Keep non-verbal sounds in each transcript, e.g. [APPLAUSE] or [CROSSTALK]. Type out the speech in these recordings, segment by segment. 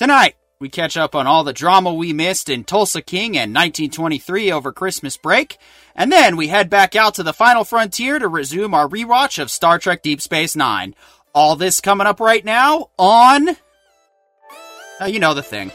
Tonight, we catch up on all the drama we missed in Tulsa King and 1923 over Christmas break, and then we head back out to the final frontier to resume our rewatch of Star Trek Deep Space Nine. All this coming up right now on. Uh, you know the thing.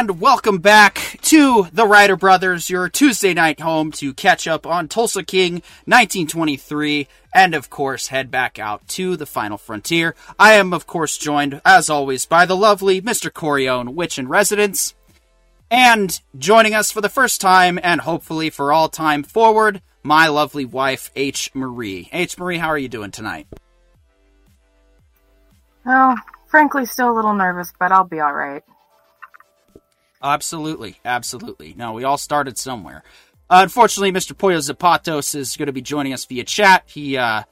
And welcome back to the Ryder Brothers, your Tuesday night home to catch up on Tulsa King 1923, and of course head back out to the final frontier. I am, of course, joined, as always, by the lovely Mr. Corione, Witch in Residence. And joining us for the first time, and hopefully for all time forward, my lovely wife, H. Marie. H. Marie, how are you doing tonight? Oh, frankly, still a little nervous, but I'll be alright. Absolutely, absolutely. No, we all started somewhere. Unfortunately, Mr. Pollo Zapatos is going to be joining us via chat. He uh,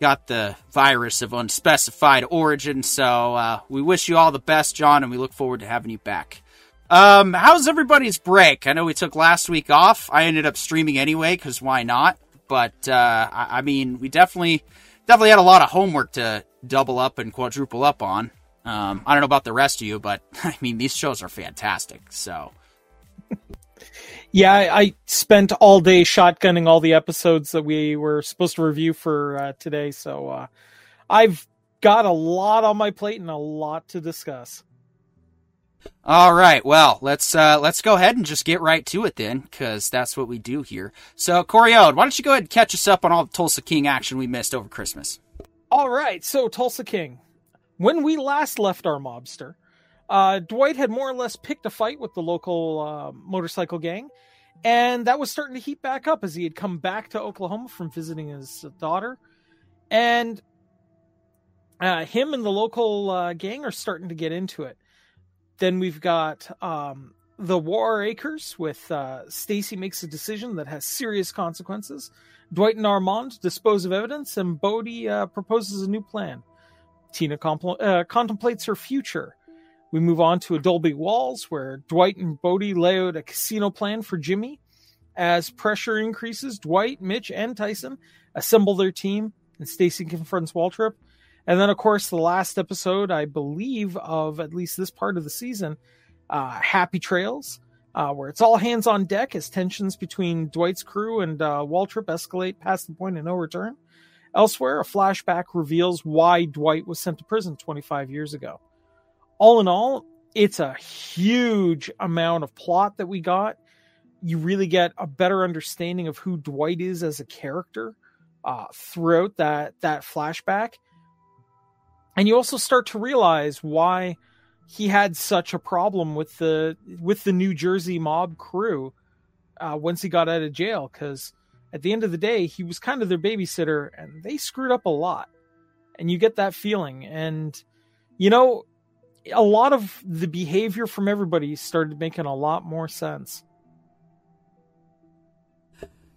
got the virus of unspecified origin, so uh, we wish you all the best, John, and we look forward to having you back. Um, how's everybody's break? I know we took last week off. I ended up streaming anyway because why not? But uh, I, I mean, we definitely definitely had a lot of homework to double up and quadruple up on. Um, I don't know about the rest of you, but [LAUGHS] I mean, these shows are fantastic. So, yeah, I, I spent all day shotgunning all the episodes that we were supposed to review for uh, today. So, uh, I've got a lot on my plate and a lot to discuss. All right, well, let's uh, let's go ahead and just get right to it then, because that's what we do here. So, Corione, why don't you go ahead and catch us up on all the Tulsa King action we missed over Christmas? All right, so Tulsa King. When we last left our mobster, uh, Dwight had more or less picked a fight with the local uh, motorcycle gang, and that was starting to heat back up as he had come back to Oklahoma from visiting his daughter. And uh, him and the local uh, gang are starting to get into it. Then we've got um, the Warr Acres with uh, Stacy makes a decision that has serious consequences. Dwight and Armand dispose of evidence, and Bodie uh, proposes a new plan. Tina compl- uh, contemplates her future. We move on to Dolby Walls, where Dwight and Bodie lay out a casino plan for Jimmy. As pressure increases, Dwight, Mitch, and Tyson assemble their team, and Stacy confronts Waltrip. And then, of course, the last episode, I believe, of at least this part of the season, uh, Happy Trails, uh, where it's all hands on deck as tensions between Dwight's crew and uh, Waltrip escalate past the point of no return. Elsewhere, a flashback reveals why Dwight was sent to prison 25 years ago. All in all, it's a huge amount of plot that we got. You really get a better understanding of who Dwight is as a character uh, throughout that that flashback, and you also start to realize why he had such a problem with the with the New Jersey mob crew uh, once he got out of jail because at the end of the day, he was kind of their babysitter and they screwed up a lot. And you get that feeling. And, you know, a lot of the behavior from everybody started making a lot more sense.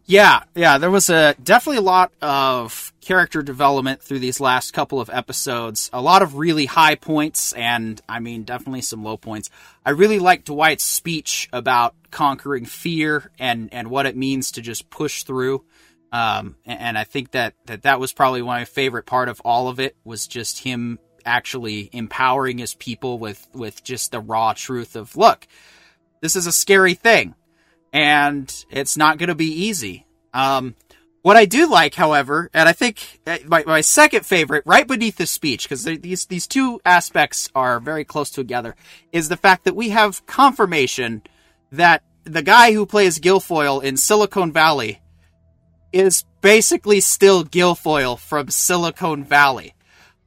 Yeah, yeah, there was a definitely a lot of character development through these last couple of episodes. A lot of really high points and I mean definitely some low points. I really liked Dwight's speech about conquering fear and and what it means to just push through. Um, and, and I think that, that that was probably my favorite part of all of it was just him actually empowering his people with with just the raw truth of look, this is a scary thing and it's not going to be easy. Um, what I do like, however, and I think my, my second favorite, right beneath the speech, because these these two aspects are very close together, is the fact that we have confirmation that the guy who plays Gilfoyle in Silicon Valley is basically still Gilfoyle from Silicon Valley.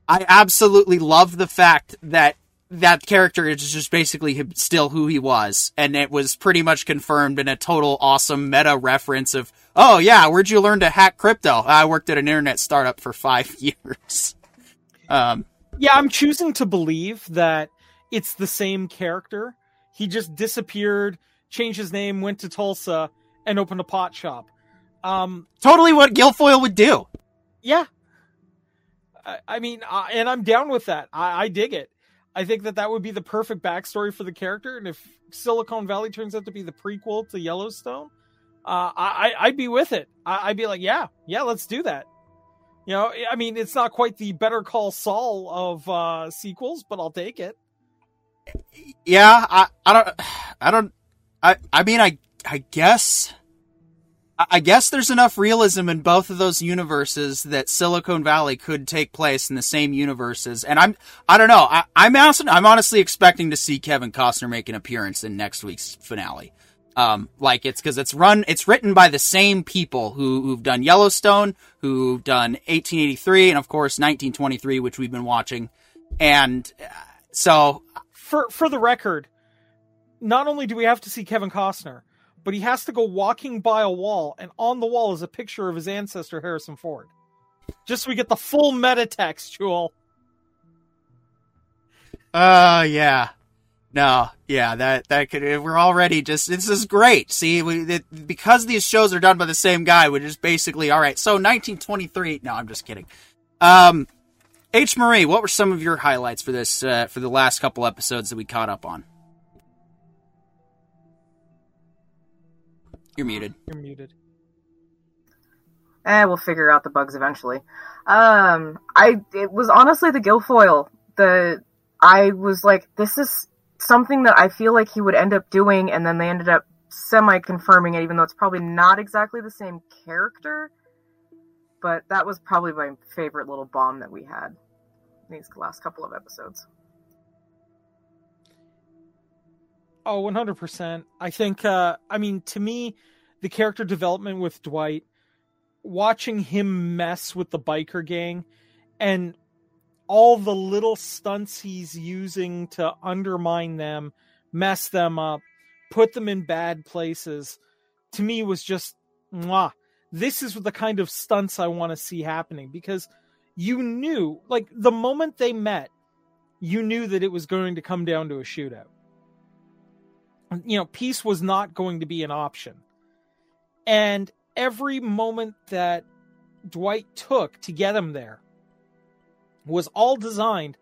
I absolutely love the fact that that character is just basically still who he was, and it was pretty much confirmed in a total awesome meta reference of, oh yeah, where'd you learn to hack crypto? I worked at an internet startup for five [LAUGHS] years. Um, yeah, I'm choosing to believe that it's the same character. He just disappeared, changed his name, went to Tulsa, and opened a pot shop. Um, Totally what Gilfoyle would do. yeah. I, I mean, uh, and I'm down with that. I, I dig it. I think that that would be the perfect backstory for the character. And if Silicon Valley turns out to be the prequel to Yellowstone, uh, I, I'd be with it. I, I'd be like, yeah, yeah, let's do that. You know, I mean, it's not quite the Better Call Saul of uh, sequels, but I'll take it. Yeah, I, I don't, I don't, I, I mean, I, I guess, I I guess there's enough realism in both of those universes that Silicon Valley could take place in the same universes. And I'm, I don't know, I, I'm honestly, I'm honestly expecting to see Kevin Costner make an appearance in next week's finale. Um, like it's because it's run, it's written by the same people who, who've done Yellowstone, who've done 1883, and of course 1923, which we've been watching. And uh, so For for the record, not only do we have to see Kevin Costner, but he has to go walking by a wall, and on the wall is a picture of his ancestor Harrison Ford. Just so we get the full meta textual. Uh, yeah. No, yeah, that that could. We're already just. This is great. See, we it, because these shows are done by the same guy. We're just basically all right. So 1923. No, I'm just kidding. Um, H. Marie, what were some of your highlights for this uh, for the last couple episodes that we caught up on? You're muted. You're muted. Eh, we'll figure out the bugs eventually. Um, I it was honestly the Gilfoyle. The I was like, this is something that I feel like he would end up doing, and then they ended up semi confirming it, even though it's probably not exactly the same character. But that was probably my favorite little bomb that we had in these last couple of episodes. Oh, 100%. I think, uh, I mean, to me, the character development with Dwight, watching him mess with the biker gang and all the little stunts he's using to undermine them, mess them up, put them in bad places, to me was just, mwah. This is the kind of stunts I want to see happening because you knew, like, the moment they met, you knew that it was going to come down to a shootout you know, peace was not going to be an option. And every moment that Dwight took to get him there was all designed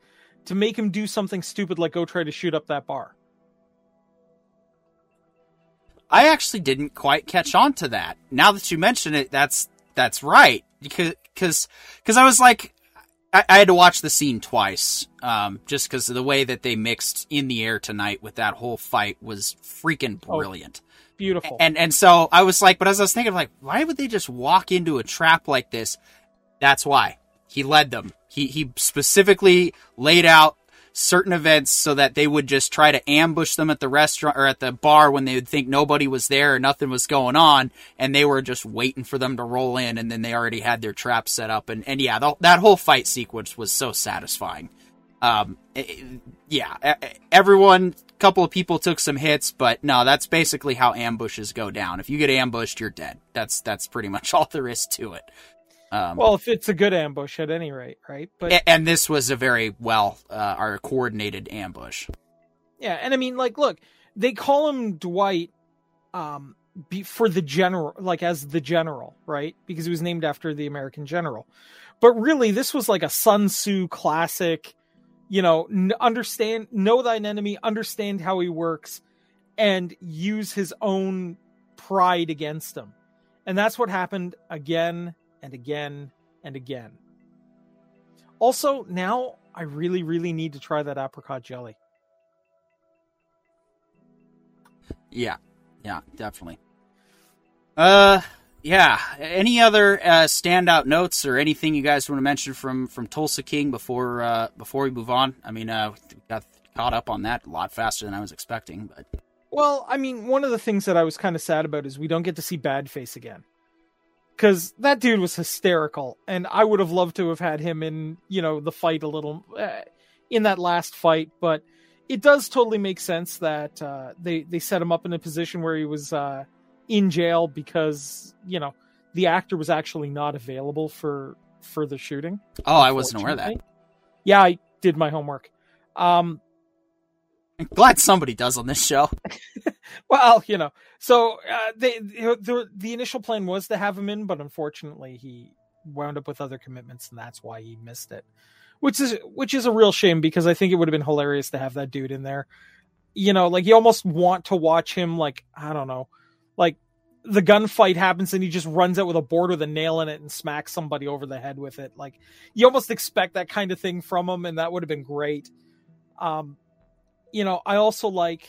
to make him do something stupid like go try to shoot up that bar. I actually didn't quite catch on to that. Now that you mention it, that's that's right because because because I was like, I, I, had to watch the scene twice, um, just because of the way that they mixed in the air tonight with that whole fight was freaking brilliant. Oh, beautiful. And and so I was like, but as I was thinking, like, why would they just walk into a trap like this? That's why he led them. He he specifically laid out certain events so that they would just try to ambush them at the restaurant or at the bar when they would think nobody was there or nothing was going on and they were just waiting for them to roll in and then they already had their trap set up. And and yeah the, that whole fight sequence was so satisfying. Um it, yeah eh, everyone couple of people took some hits but no that's basically how ambushes go down. If you get ambushed you're dead. That's that's pretty much [LAUGHS] all there is to it um, well, if it's a good ambush, at any rate, right? But and, this was a very well, uh, our coordinated ambush. Yeah, and I mean, like, look, they call him Dwight, um, be, for the general, like as the general, right? Because he was named after the American general. But really, this was like a Sun Tzu classic. You know, n- understand, know thine enemy, understand how he works, and use his own pride against him. And that's what happened again and again and again. Also, now I really, really need to try that apricot jelly. Yeah, yeah, definitely. Uh, yeah. Any other uh, standout notes or anything you guys want to mention from from Tulsa King before uh, before we move on? I mean, uh, we got caught up on that a lot faster than I was expecting, but. Well, I mean, one of the things that I was kind of sad about is we don't get to see Bad Face again because that dude was hysterical, and I would have loved to have had him in you know the fight a little uh, in that last fight, but it does totally make sense that uh, they they set him up in a position where he was uh, in jail because you know the actor was actually not available for for the shooting. Oh, I wasn't aware of that. Yeah, I did my homework. Um, I'm [LAUGHS] glad somebody does on this show. [LAUGHS] well, you know, so uh, they, the the initial plan was to have him in, but unfortunately, he wound up with other commitments, and that's why he missed it. Which is which is a real shame because I think it would have been hilarious to have that dude in there. You know, like you almost want to watch him, like I don't know, like the gunfight happens and he just runs out with a board with a nail in it and smacks somebody over the head with it. Like you almost expect that kind of thing from him, and that would have been great. Um, you know, I also like,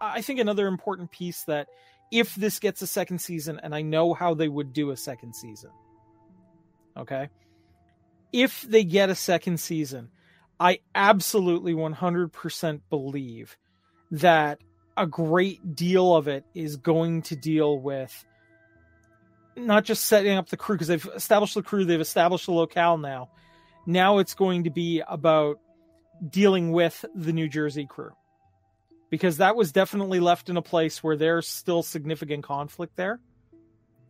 I think another important piece that if this gets a second season, and I know how they would do a second season, okay? If they get a second season, I absolutely 100% believe that a great deal of it is going to deal with not just setting up the crew because they've established the crew, they've established the locale now. Now it's going to be about dealing with the New Jersey crew because that was definitely left in a place where there's still significant conflict there.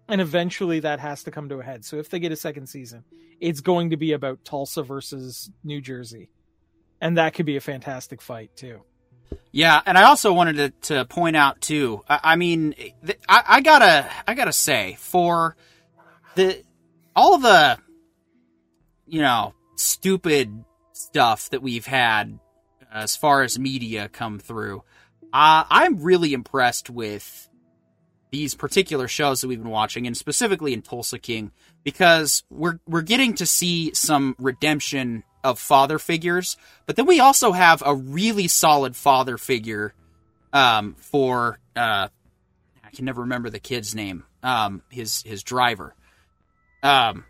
And eventually that has to come to a head. So if they get a second season, it's going to be about Tulsa versus New Jersey. And that could be a fantastic fight too. Yeah, and I also wanted to, to point out too. I, I mean, I, I, gotta, I gotta say, for the all the, you know, stupid stuff that we've had as far as media come through, uh, I'm really impressed with these particular shows that we've been watching, and specifically in Tulsa King, because we're we're getting to see some redemption of father figures, but then we also have a really solid father figure um, for uh, I can never remember the kid's name, um, his his driver. Um,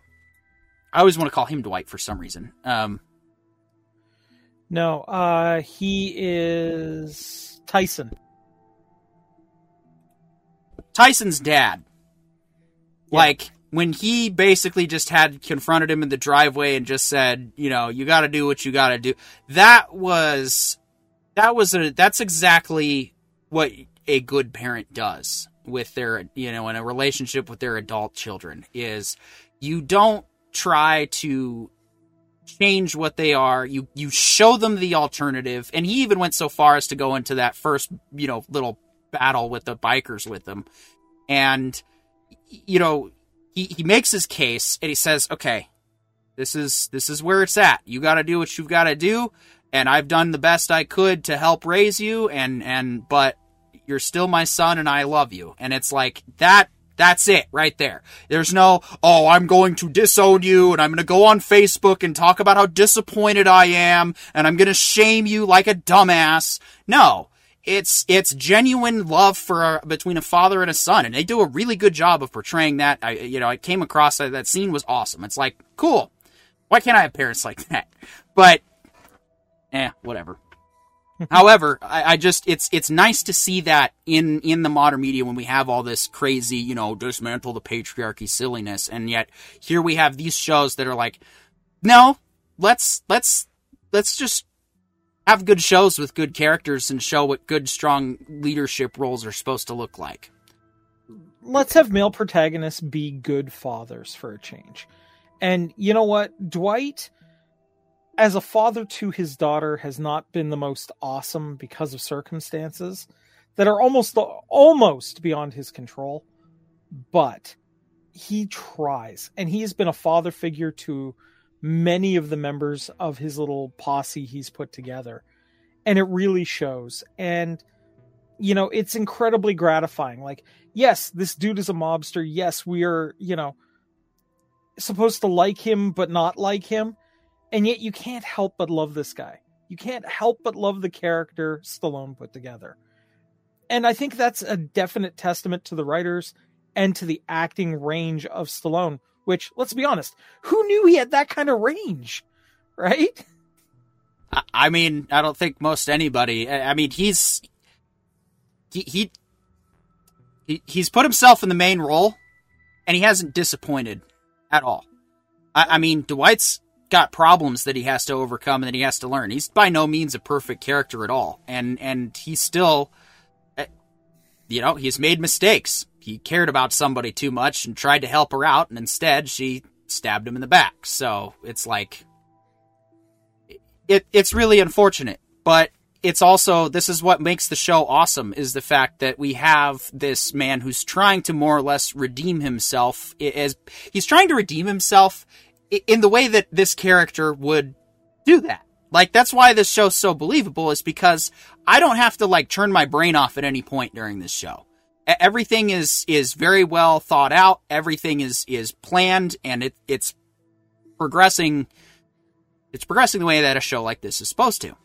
I always want to call him Dwight for some reason. Um, no, uh, he is Tyson. Tyson's dad. Yeah. Like when he basically just had confronted him in the driveway and just said, you know, you got to do what you got to do. That was that was a that's exactly what a good parent does with their, you know, in a relationship with their adult children is you don't try to change what they are. You you show them the alternative, and he even went so far as to go into that first you know little battle with the bikers with them, and you know he he makes his case and he says, okay, this is this is where it's at. You got to do what you've got to do, and I've done the best I could to help raise you, and and but you're still my son, and I love you, and it's like that that's it right there. There's no, oh, I'm going to disown you and I'm going to go on Facebook and talk about how disappointed I am and I'm going to shame you like a dumbass. No. It's it's genuine love for between a father and a son, and they do a really good job of portraying that. I you know I came across that, that scene was awesome. It's like cool. Why can't I have parents like [LAUGHS] that? But, eh, whatever. [LAUGHS] However, I, I, just it's it's nice to see that in in the modern media when we have all this crazy, you know, dismantle the patriarchy silliness, and yet here we have these shows that are like, no, let's let's let's just have good shows with good characters and show what good strong leadership roles are supposed to look like. Let's have male protagonists be good fathers for a change. And you know what? Dwight as a father to his daughter has not been the most awesome because of circumstances that are almost almost beyond his control but he tries and he has been a father figure to many of the members of his little posse he's put together and it really shows. And you know it's incredibly gratifying. Like yes this dude is a mobster. Yes we are you know supposed to like him but not like him and yet you can't help but love this guy. You can't help but love the character Stallone put together. And I think that's a definite testament to the writers and to the acting range of Stallone, which, let's be honest, who knew he had that kind of range? [LAUGHS] Right? I mean, I don't think most anybody. I mean, he's he, he, he he's put himself in the main role, and he hasn't disappointed at all. I, I mean, Dwight's got problems that he has to overcome and that he has to learn. He's by no means a perfect character at all, and and he's still, eh, you know, he's made mistakes. He cared about somebody too much and tried to help her out, and instead she stabbed him in the back. So it's like, it it's really unfortunate, but it's also this is what makes the show awesome is the fact that we have this man who's trying to more or less redeem himself as he's trying to redeem himself in the way that this character would do that. Like that's why this show's so believable is because I don't have to like turn my brain off at any point during this show. Everything is is very well thought out. Everything is is planned and it it's progressing it's progressing the way that a show like this is supposed to.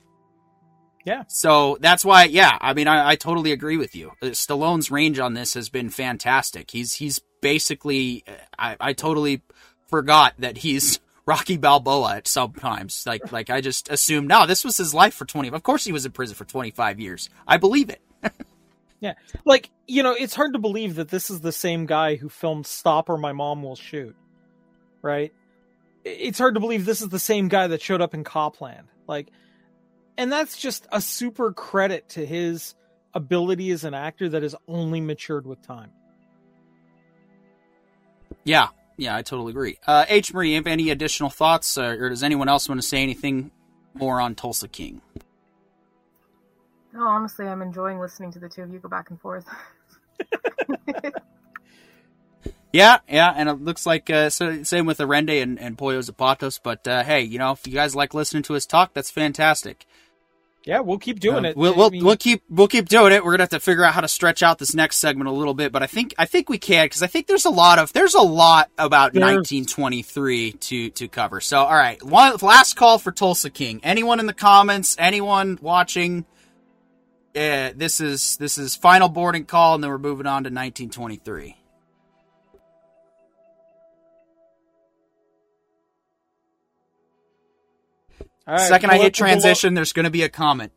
Yeah. So that's why, yeah, I mean, I, I totally agree with you. Uh, Stallone's range on this has been fantastic. He's, he's basically, I, I totally forgot that he's [LAUGHS] Rocky Balboa at sometimes. Like, like I just assumed, no, this was his life for 20. Of course he was in prison for 25 years. I believe it. [LAUGHS] yeah. Like, you know, it's hard to believe that this is the same guy who filmed Stop or My Mom Will Shoot. Right? It's hard to believe this is the same guy that showed up in Copland. Like, and that's just a super credit to his ability as an actor that has only matured with time. Yeah, yeah, I totally agree. Uh, H. Marie, have any additional thoughts, uh, or does anyone else want to say anything more on Tulsa King? No, honestly, I'm enjoying listening to the two of you go back and forth. [LAUGHS] yeah, yeah, and it looks like uh, so, same with Arende and, and Pollo Zapatos. But uh, hey, you know, if you guys like listening to us talk, that's fantastic. Yeah, we'll keep doing uh, it. We'll we'll, mean... we'll keep we'll keep doing it. We're gonna have to figure out how to stretch out this next segment a little bit, but I think I think we can because I think there's a lot of there's a lot about there's... 1923 to to cover. So all right, one last call for Tulsa King. Anyone in the comments? Anyone watching? Uh, this is this is final boarding call, and then we're moving on to 1923. Right, Second I hit transition, the there's going to be a comment.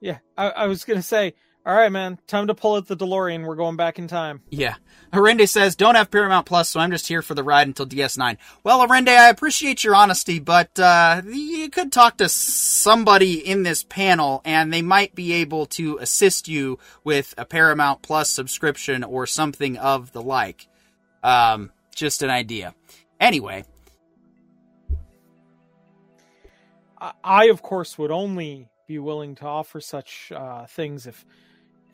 Yeah, I, I was going to say, all right, man, time to pull out the DeLorean. We're going back in time. Yeah. Arende says, don't have Paramount Plus, so I'm just here for the ride until DS9. Well, Arende, I appreciate your honesty, but uh, you could talk to somebody in this panel, and they might be able to assist you with a Paramount Plus subscription or something of the like. Um, just an idea. Anyway, I, of course, would only be willing to offer such uh, things if,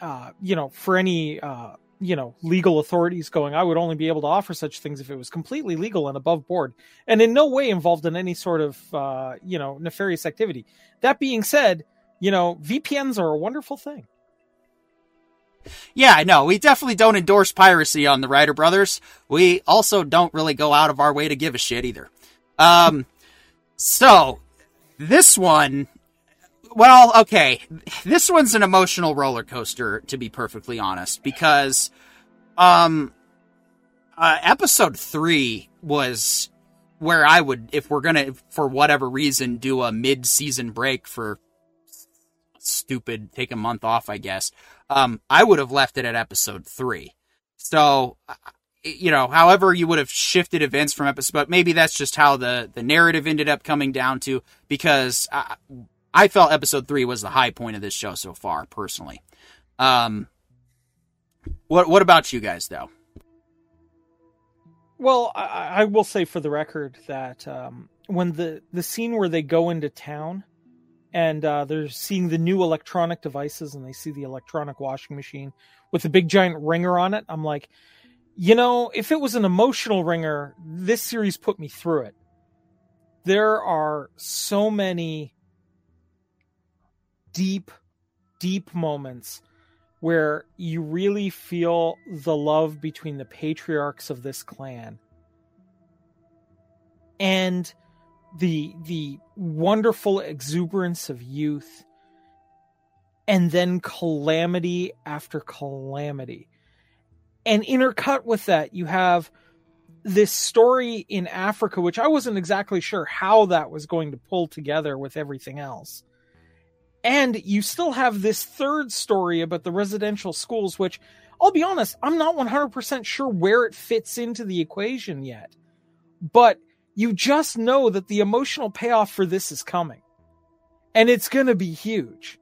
uh, you know, for any, uh, you know, legal authorities going, I would only be able to offer such things if it was completely legal and above board and in no way involved in any sort of, uh, you know, nefarious activity. That being said, you know, VPNs are a wonderful thing. Yeah, I know. We definitely don't endorse piracy on the Writer Brothers. We also don't really go out of our way to give a shit either. Um, so this one, well, okay, this one's an emotional roller coaster, to be perfectly honest, because, um, uh, episode three was where I would, if we're gonna, for whatever reason, do a mid-season break for stupid, take a month off, I guess. Um, I would have left it at episode three. So, you know, however you would have shifted events from episode, but maybe that's just how the the narrative ended up coming down to because I, I felt episode three was the high point of this show so far, personally. Um, what what about you guys though? Well, I, I will say for the record that um, when the the scene where they go into town and uh, they're seeing the new electronic devices and they see the electronic washing machine with a big giant wringer on it, I'm like you know, if it was an emotional wringer, this series put me through it. There are so many deep, deep moments where you really feel the love between the patriarchs of this clan and the the wonderful exuberance of youth and then calamity after calamity and intercut with that, you have this story in Africa, which I wasn't exactly sure how that was going to pull together with everything else. And you still have this third story about the residential schools, which I'll be honest, I'm not 100% sure where it fits into the equation yet. But you just know that the emotional payoff for this is coming. And it's going to be huge.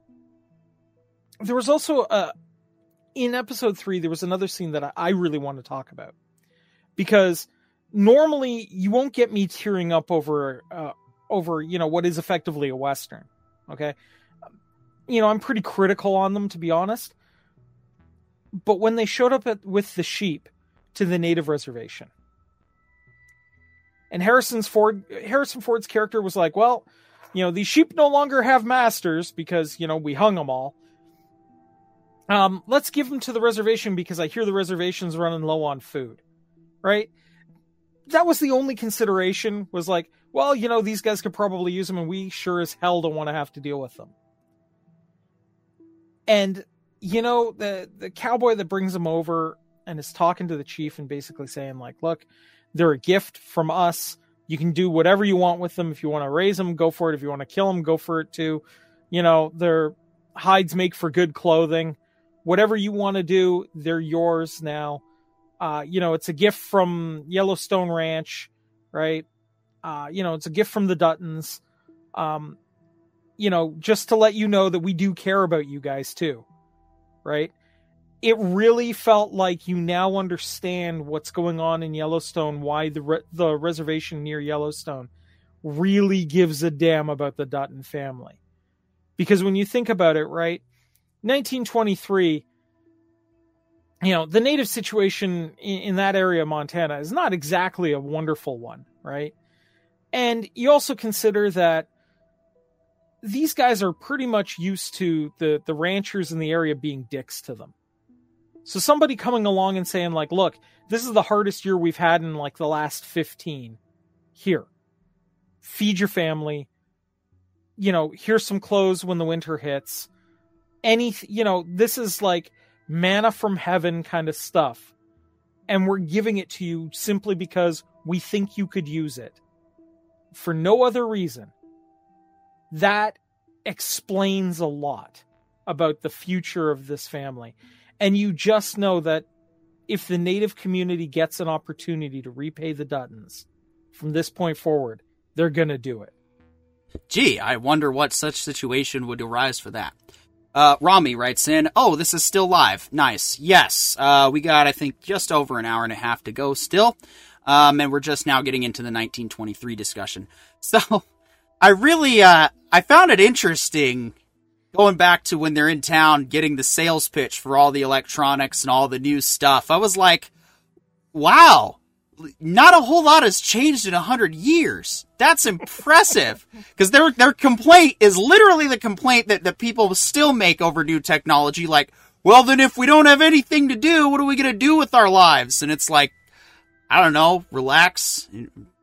There was also a, in episode three, there was another scene that I really want to talk about because normally you won't get me tearing up over uh, over you know what is effectively a western. Okay, you know, I'm pretty critical on them to be honest. But when they showed up at, with the sheep to the native reservation, and Harrison's Ford Harrison Ford's character was like, "Well, you know, these sheep no longer have masters because you know we hung them all. Um, let's give them to the reservation because I hear the reservation's running low on food, right?" That was the only consideration. Was like, well, you know, these guys could probably use them, and we sure as hell don't want to have to deal with them. And you know, the the cowboy that brings them over and is talking to the chief and basically saying like, look, they're a gift from us. You can do whatever you want with them. If you want to raise them, go for it. If you want to kill them, go for it too. You know, their hides make for good clothing. Whatever you want to do, they're yours now. Uh, you know, it's a gift from Yellowstone Ranch, right? Uh, you know, it's a gift from the Duttons. Um, you know, just to let you know that we do care about you guys too, right? It really felt like you now understand what's going on in Yellowstone, why the re- the reservation near Yellowstone really gives a damn about the Dutton family. Because when you think about it, right, 1923, you know, the native situation in, in that area of Montana is not exactly a wonderful one, right? And you also consider that these guys are pretty much used to the the ranchers in the area being dicks to them. So somebody coming along and saying like, "Look, this is the hardest year we've had in like the last 15. Here. Feed your family. You know, here's some clothes when the winter hits. Any, you know, this is like manna from heaven kind of stuff. And we're giving it to you simply because we think you could use it. For no other reason that explains a lot about the future of this family. And you just know that if the native community gets an opportunity to repay the Duttons from this point forward, they're going to do it. Gee, I wonder what such situation would arise for that. Uh, Rami writes in, Oh, this is still live. Nice. Yes. Uh, we got, I think, just over an hour and a half to go still. Um, and we're just now getting into the 1923 discussion. [LAUGHS] So, I really, uh, I found it interesting going back to when they're in town getting the sales pitch for all the electronics and all the new stuff. I was like, wow, not a whole lot has changed in a hundred years. That's impressive. [LAUGHS] Because their their complaint is literally the complaint that, that people still make over new technology. Like, well, then if we don't have anything to do, what are we gonna do with our lives? And it's like, I don't know, relax,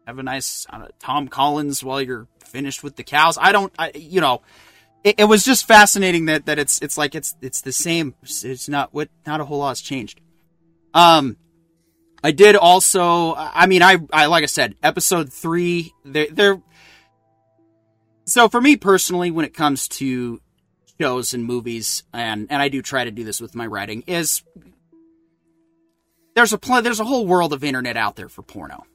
have a nice uh, Tom Collins while you're finished with the cows. I don't, I, you know, it, it, was just fascinating that, that it's, it's like, it's, it's the same. It's not what, not a whole lot has changed. Um, I did also, I mean, I, I, like I said, episode three, they're, they're, so for me personally, when it comes to shows and movies, and, and I do try to do this with my writing, is there's a pl- there's a whole world of internet out there for porno.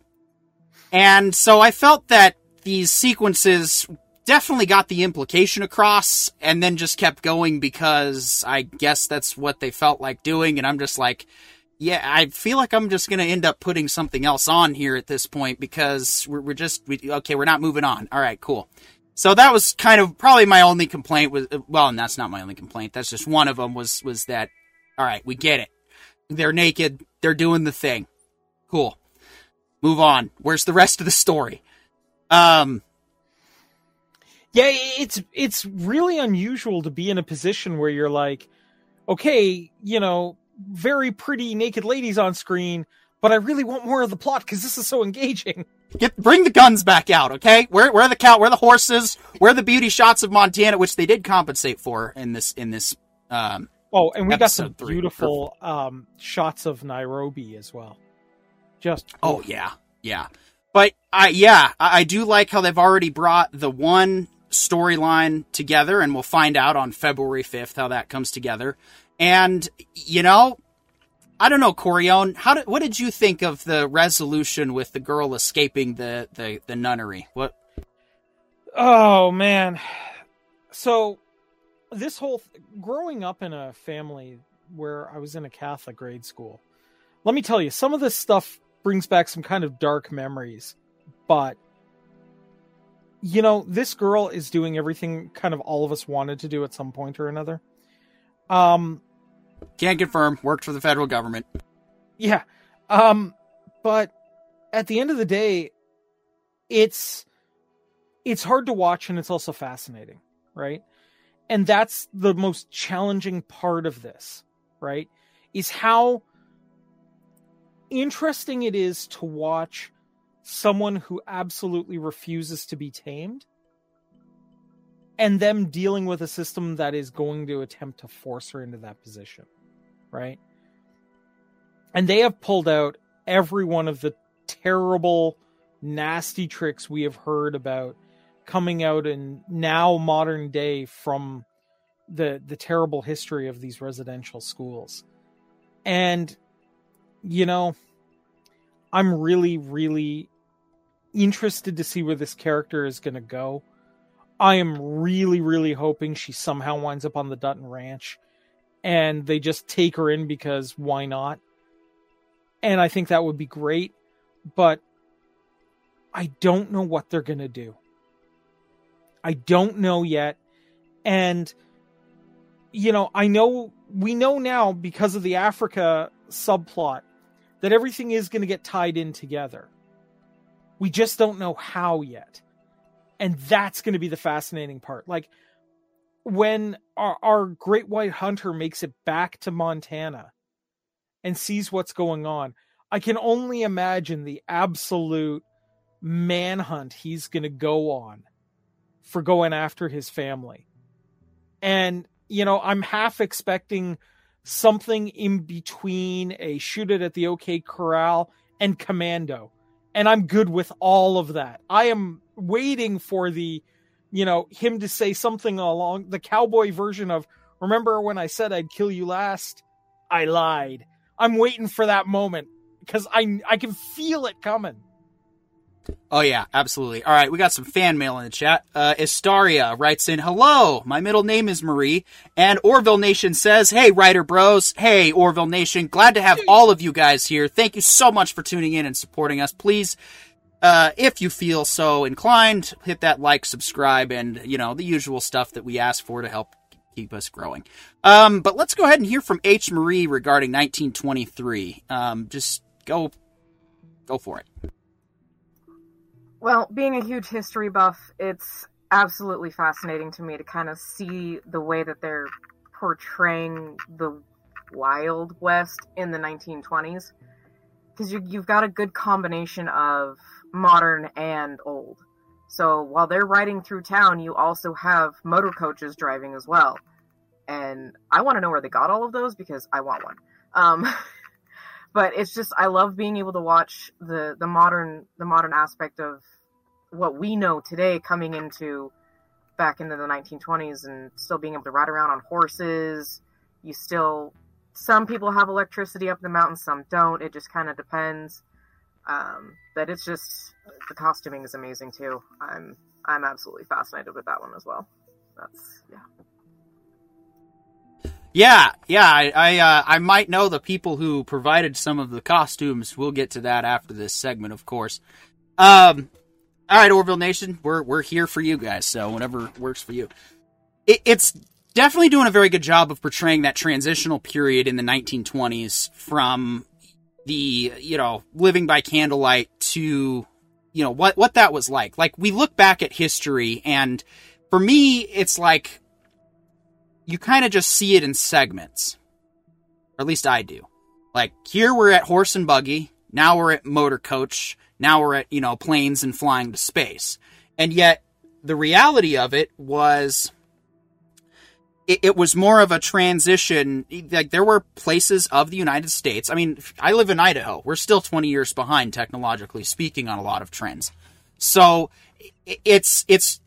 And so I felt that these sequences definitely got the implication across and then just kept going because I guess that's what they felt like doing. And I'm just like, yeah, I feel like I'm just going to end up putting something else on here at this point because we're, we're just, we, okay, we're not moving on. All right, cool. So that was kind of probably my only complaint was, well, and that's not my only complaint. That's just one of them was, was that, all right, we get it. They're naked. They're doing the thing. Cool. Move on. Where's the rest of the story? Um, yeah, it's it's really unusual to be in a position where you're like, okay, you know, very pretty naked ladies on screen, but I really want more of the plot because this is so engaging. Get bring the guns back out, okay? Where where are the cow? Where are the horses? Where are the beauty shots of Montana, which they did compensate for in this in this. Um, oh, and we got some beautiful um, shots of Nairobi as well. Just oh yeah, yeah. But I yeah, I, I do like how they've already brought the one storyline together, and we'll find out on February fifth how that comes together. And you know, I don't know, Corione, how did what did you think of the resolution with the girl escaping the the, the nunnery? What? Oh man, so this whole th- growing up in a family where I was in a Catholic grade school. Let me tell you, some of this stuff brings back some kind of dark memories, but you know, this girl is doing everything kind of all of us wanted to do at some point or another. Um, can't confirm. Worked for the federal government. Yeah. Um, but at the end of the day, it's it's hard to watch and it's also fascinating, right? And that's the most challenging part of this, right? Is how interesting it is to watch someone who absolutely refuses to be tamed and them dealing with a system that is going to attempt to force her into that position, right? And they have pulled out every one of the terrible, nasty tricks we have heard about coming out in now modern day from the the terrible history of these residential schools. And you know, I'm really really interested to see where this character is going to go. I am really really hoping she somehow winds up on the Dutton Ranch and they just take her in because why not? And I think that would be great, but I don't know what they're going to do. I don't know yet. And, you know, I know, we know now because of the Africa subplot that everything is going to get tied in together. We just don't know how yet. And that's going to be the fascinating part. Like, when our, our great white hunter makes it back to Montana and sees what's going on, I can only imagine the absolute manhunt he's going to go on for going after his family. And, you know, I'm half expecting something in between a shoot it at the OK Corral and Commando. And I'm good with all of that. I am waiting for the, you know, him to say something along the cowboy version of, remember when I said I'd kill you last? I lied. I'm waiting for that moment because I I can feel it coming. Oh yeah, absolutely. All right, we got some fan mail in the chat. Uh, Estaria writes in, "Hello, my middle name is Marie, and Orville Nation says, "Hey, writer bros, hey Orville Nation, glad to have all of you guys here. Thank you so much for tuning in and supporting us. Please, uh, if you feel so inclined, hit that like, subscribe, and you know the usual stuff that we ask for to help keep us growing. Um, but let's go ahead and hear from H. Marie regarding 1923. Um, just go, go for it." Well, being a huge history buff, it's absolutely fascinating to me to kind of see the way that they're portraying the Wild West in the 1920s. Because you, you've got a good combination of modern and old. So while they're riding through town, you also have motor coaches driving as well. And I want to know where they got all of those because I want one. Um, [LAUGHS] but it's just I love being able to watch the the modern the modern aspect of what we know today coming into back into the 1920s and still being able to ride around on horses. You still some people have electricity up the mountain, some don't. It just kind of depends. Um, but it's just the costuming is amazing too. I'm I'm absolutely fascinated with that one as well. That's yeah. Yeah, yeah, I I, uh, I might know the people who provided some of the costumes. We'll get to that after this segment, of course. Um, all right, Orville Nation, we're we're here for you guys. So whatever works for you. It, it's definitely doing a very good job of portraying that transitional period in the 1920s from the you know living by candlelight to you know what what that was like. Like we look back at history, and for me, it's like you kind of just see it in segments. Or at least I do. Like here we're at horse and buggy. Now we're at motor coach. Now we're at, you know, planes and flying to space. And yet the reality of it was it, it, was more of a transition. Like there were places of the United States. I mean, I live in Idaho. We're still 20 years behind technologically speaking on a lot of trends. So it's, it's,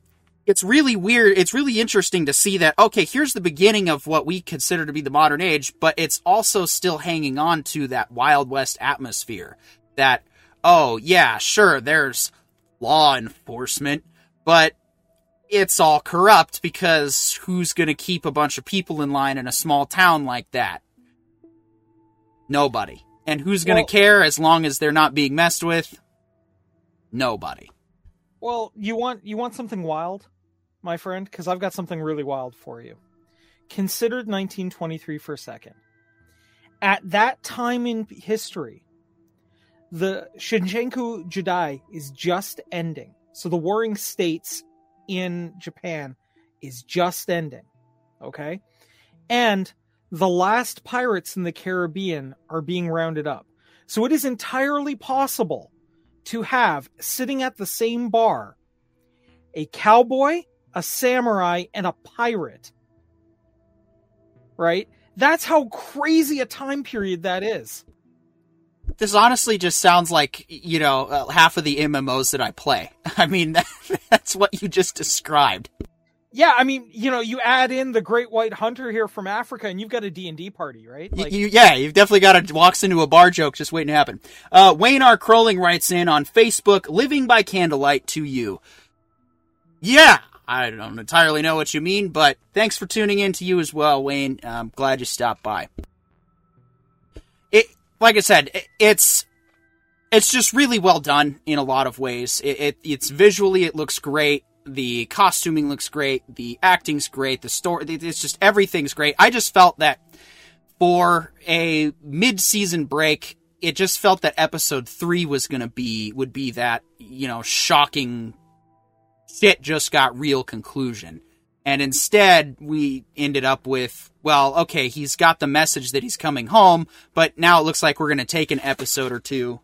it's really weird. It's really interesting to see that, okay, here's the beginning of what we consider to be the modern age, but it's also still hanging on to that Wild West atmosphere. That, oh, yeah, sure, there's law enforcement, but it's all corrupt because who's going to keep a bunch of people in line in a small town like that? Nobody. And who's going to well, care as long as they're not being messed with? Nobody. Well, you want you want something wild, my friend, because I've got something really wild for you. Consider 1923 for a second. At that time in history, the Shinsenku Jidai is just ending. So the warring states in Japan is just ending. Okay? And the last pirates in the Caribbean are being rounded up. So it is entirely possible to have sitting at the same bar a cowboy, a samurai, and a pirate. Right? That's how crazy a time period that is. This honestly just sounds like, you know, uh, half of the MMOs that I play. [LAUGHS] I mean, [LAUGHS] that's what you just described. Yeah, I mean, you know, you add in the Great White Hunter here from Africa, and you've got a D and D party, right? Like, you, yeah, you've definitely got a walks into a bar joke just waiting to happen. Uh, Wayne R. Crowling writes in on Facebook, "Living by candlelight to you." Yeah, I don't entirely know what you mean, but thanks for tuning in to you as well, Wayne. I'm glad you stopped by. Like I said, it's it's just really well done in a lot of ways. It, it, it's visually, it looks great. The costuming looks great. The acting's great. The story, it's just everything's great. I just felt that for a mid-season break, it just felt that episode three was going to be would be that you know shocking shit just got real conclusion. And instead, we ended up with, well, okay, he's got the message that he's coming home, but now it looks like we're going to take an episode or two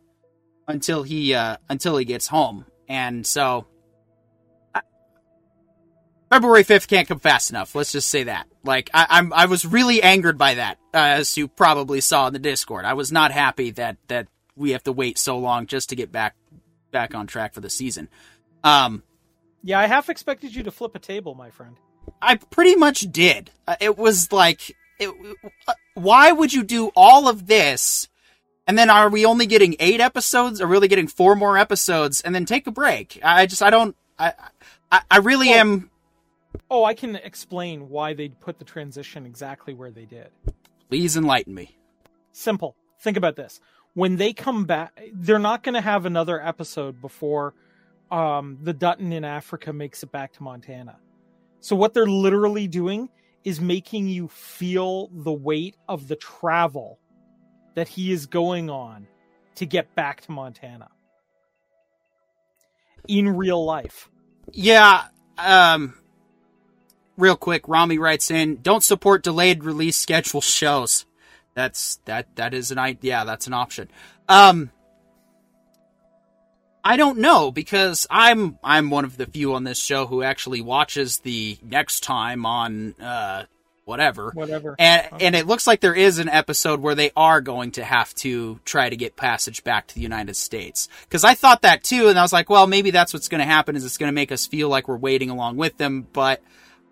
until he, uh, until he gets home. And so, February 5th can't come fast enough. Let's just say that. Like, I, am I was really angered by that, uh, as you probably saw in the Discord. I was not happy that, that we have to wait so long just to get back, back on track for the season. Um, yeah, I half expected you to flip a table, my friend. I pretty much did. Uh, it was like, it, uh, why would you do all of this? And then are we only getting eight episodes? Are we really getting four more episodes? And then take a break? I just, I don't, I, I, I really oh. am Oh, I can explain why they put the transition exactly where they did. Please enlighten me. Simple. Think about this. When they come back, they're not going to have another episode before um, the Dutton in Africa makes it back to Montana. So what they're literally doing is making you feel the weight of the travel that he is going on to get back to Montana in real life. Yeah, um real quick, Rami writes in, don't support delayed release schedule shows. That's that that is an idea. Yeah, that's an option. Um I don't know because I'm I'm one of the few on this show who actually watches the next time on uh whatever. Whatever. And and it looks like there is an episode where they are going to have to try to get passage back to the United States. Cuz I thought that too and I was like, well, maybe that's what's going to happen is it's going to make us feel like we're waiting along with them, but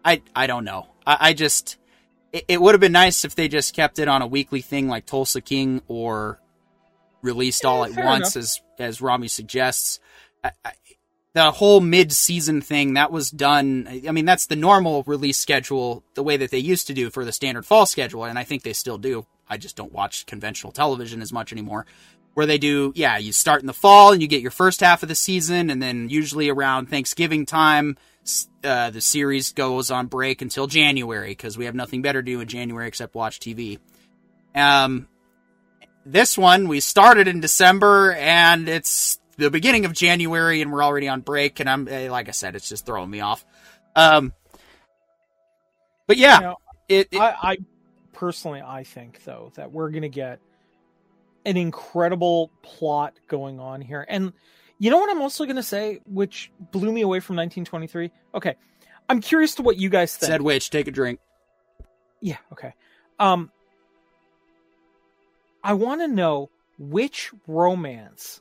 I I don't know. I, I just it, it would have been nice if they just kept it on a weekly thing like Tulsa King or released yeah, all at once enough. as as Rami suggests. I, I, the whole mid-season thing that was done. I mean, that's the normal release schedule, the way that they used to do for the standard fall schedule, and I think they still do. I just don't watch conventional television as much anymore. Where they do, yeah, you start in the fall and you get your first half of the season, and then usually around Thanksgiving time, uh, the series goes on break until January because we have nothing better to do in January except watch TV. Um, this one we started in December and it's the beginning of January and we're already on break and I'm eh, like I said, it's just throwing me off. Um, but yeah, you know, it, it, I, I personally I think though that we're gonna get an incredible plot going on here and you know what I'm also going to say, which blew me away from 1923? Okay. I'm curious to what you guys think. Said which, take a drink. Yeah, okay. Um, I want to know which romance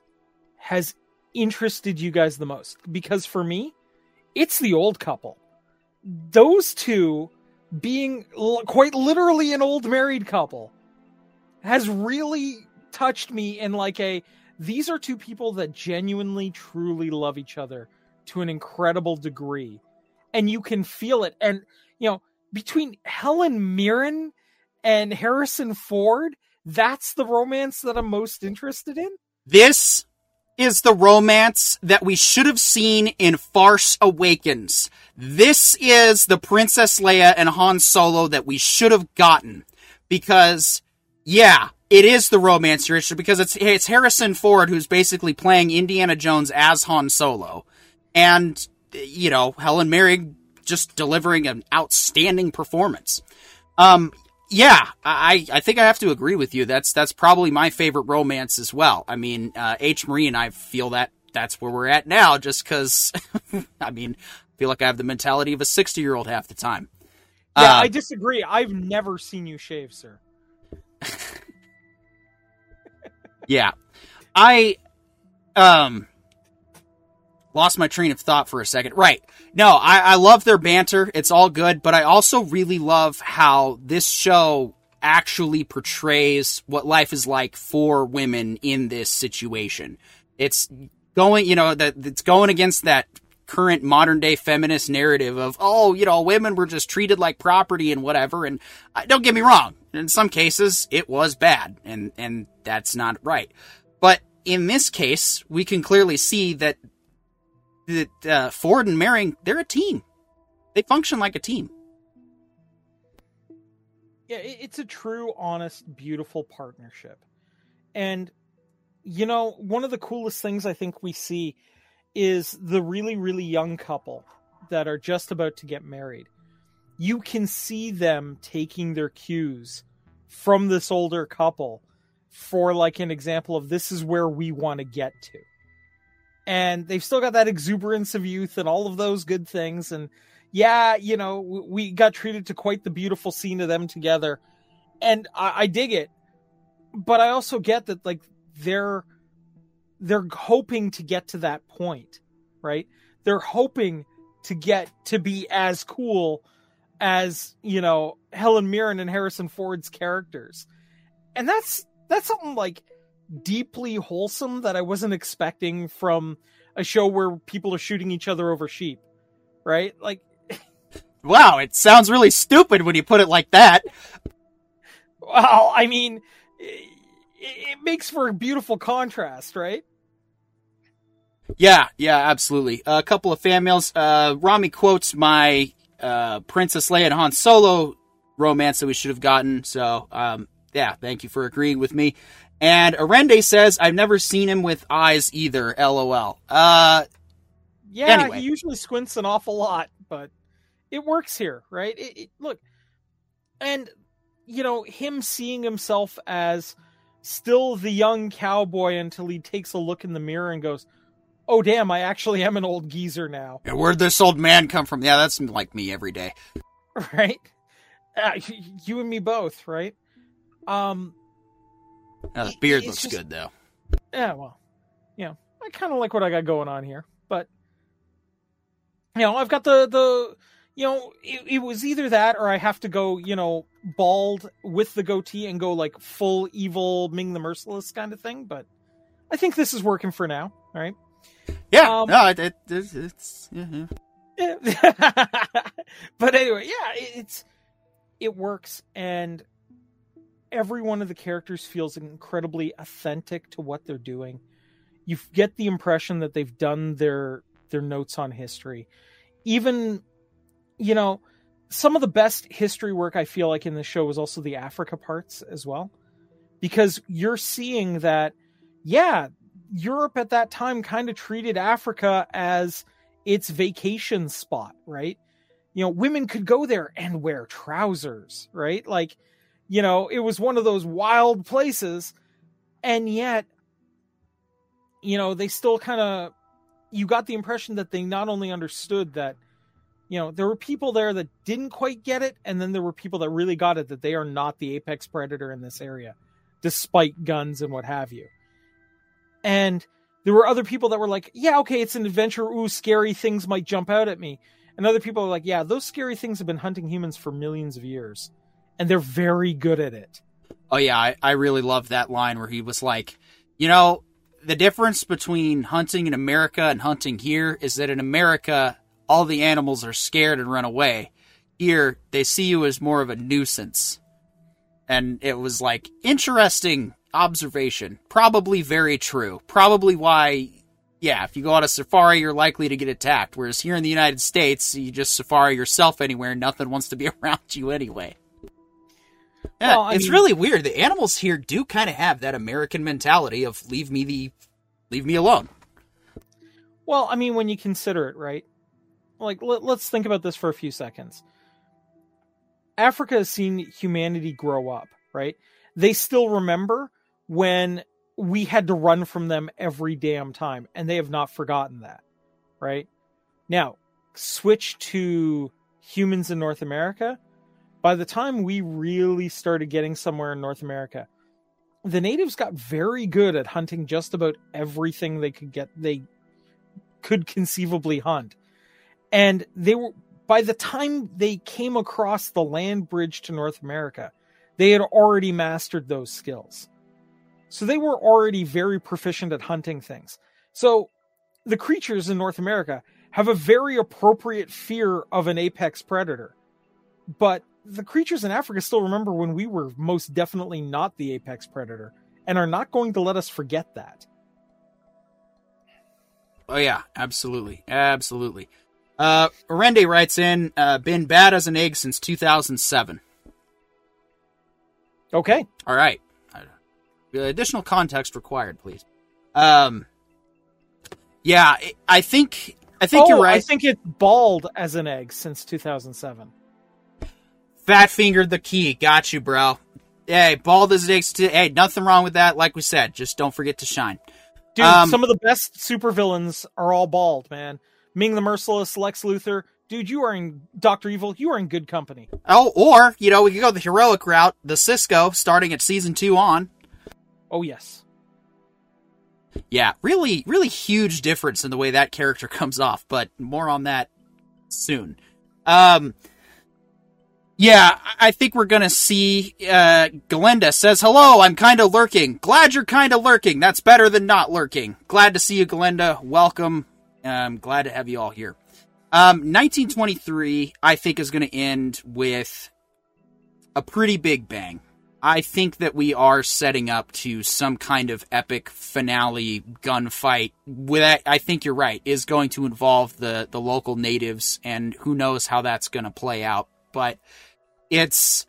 has interested you guys the most. Because for me, it's the old couple. Those two being l- quite literally an old married couple has really touched me in like a these are two people that genuinely, truly love each other to an incredible degree. And you can feel it. And, you know, between Helen Mirren and Harrison Ford, that's the romance that I'm most interested in. This is the romance that we should have seen in Farce Awakens. This is the Princess Leia and Han Solo that we should have gotten. Because, yeah, it is the romance you're interested because it's it's Harrison Ford who's basically playing Indiana Jones as Han Solo. And, you know, Helen Mirren just delivering an outstanding performance. Um, yeah, I, I think I have to agree with you. That's that's probably my favorite romance as well. I mean, uh, H. Marie and I feel that that's where we're at now, just because. [LAUGHS] I mean, I feel like I have the mentality of a sixty-year-old half the time. Yeah, uh, I disagree. I've never seen you shave, sir. [LAUGHS] yeah, I um lost my train of thought for a second. Right. No, I, I love their banter. It's all good, but I also really love how this show actually portrays what life is like for women in this situation. It's going, you know, that it's going against that current modern day feminist narrative of, oh, you know, women were just treated like property and whatever. And uh, don't get me wrong. In some cases, it was bad and, and that's not right. But in this case, we can clearly see that that uh, Ford and Mirren, they're a team. They function like a team. Yeah, it's a true, honest, beautiful partnership. And, you know, one of the coolest things I think we see is the really, really young couple that are just about to get married. You can see them taking their cues from this older couple for, like, an example of this is where we want to get to and they've still got that exuberance of youth and all of those good things. And yeah, you know, we got treated to quite the beautiful scene of them together, and I, I dig it. But I also get that like they're they're hoping to get to that point, right? They're hoping to get to be as cool as you know Helen Mirren and Harrison Ford's characters, and that's that's something like deeply wholesome that I wasn't expecting from a show where people are shooting each other over sheep, right? Like, [LAUGHS] wow, it sounds really stupid when you put it like that. Well, I mean, it, it makes for a beautiful contrast, right? Yeah, yeah, absolutely. a couple of fan mails. Uh, Rami quotes my uh, Princess Leia and Han Solo romance that we should have gotten. So, um, yeah, thank you for agreeing with me. And Arende says, I've never seen him with eyes either. LOL. Uh, yeah, anyway. he usually squints an awful lot, but it works here, right? It, it, look, and, you know, him seeing himself as still the young cowboy until he takes a look in the mirror and goes, oh, damn, I actually am an old geezer now. Yeah, where'd this old man come from? Yeah, that's like me every day. [LAUGHS] Right? Uh, you and me both, right? Um, now, the beard looks just, good though. Yeah, well, you know, I kind of like what I got going on here, but you know, I've got the the you know, it, it, was either that or I have to go, you know, bald with the goatee and go like full evil Ming the Merciless kind of thing. But I think this is working for now. All right. Yeah. Um, no, it, it, it's. Yeah, yeah. [LAUGHS] but anyway, yeah, it's it works, and every one of the characters feels incredibly authentic to what they're doing. You get the impression that they've done their their notes on history. Even you know, some of the best history work I feel like in the show was also the Africa parts as well. Because you're seeing that yeah, Europe at that time kind of treated Africa as its vacation spot, right? You know, women could go there and wear trousers, right? Like you know, it was one of those wild places. And yet, you know, they still kind of, you got the impression that they not only understood that, you know, there were people there that didn't quite get it. And then there were people that really got it that they are not the apex predator in this area, despite guns and what have you. And there were other people that were like, yeah, okay, it's an adventure. Ooh, scary things might jump out at me. And other people are like, yeah, those scary things have been hunting humans for millions of years and they're very good at it. Oh yeah, I, I really love that line where he was like, you know, the difference between hunting in America and hunting here is that in America all the animals are scared and run away. Here they see you as more of a nuisance. And it was like interesting observation. Probably very true. Probably why, yeah, if you go on a safari, you're likely to get attacked. Whereas here in the United States, you just safari yourself anywhere, nothing wants to be [LAUGHS] around you anyway. Yeah, Well, it's mean- really weird. The animals here do kind of have that American mentality of leave me the, leave me alone. Well, I mean, when you consider it, right? Like, let, let's think about this for a few seconds. Africa has seen humanity grow up, right? They still remember when we had to run from them every damn time, and they have not forgotten that, right? Now, switch to humans in North America. By the time we really started getting somewhere in North America, the natives got very good at hunting just about everything they could get they could conceivably hunt. And they were by the time they came across the land bridge to North America, they had already mastered those skills. So they were already very proficient at hunting things. So the creatures in North America have a very appropriate fear of an apex predator. But the creatures in Africa still remember when we were most definitely not the apex predator and are not going to let us forget that. Oh yeah, absolutely, absolutely. Uh, Orende writes in, uh, been bad as an egg since 2007. Okay. All right. Uh, additional context required, please. Um, yeah, I- I think I think oh, you're right. I think it's bald as an egg since 2007. Fat fingered the key. Got you, bro. Hey, bald as it is. To, hey, nothing wrong with that. Like we said, just don't forget to shine. Dude, Um, some of the best supervillains are all bald, man. Ming the Merciless, Lex Luthor. Dude, you are in Doctor Evil. You are in good company. Oh, or you know, we could go the heroic route, the Sisko, starting at season two on. Oh yes. Yeah, really, really huge difference in the way that character [LAUGHS] comes off, but more on that soon. Um, yeah, I think we're gonna see, uh, Galenda says, hello, I'm kinda lurking. Glad you're kinda lurking. That's better than not lurking. Glad to see you, Glenda. Welcome. I'm glad to have you all here. Um, 1923, I think is gonna end with a pretty big bang. I think that we are setting up to some kind of epic finale gunfight. With I think you're right, is going to involve the the local natives, and who knows how that's going to play out. But it's,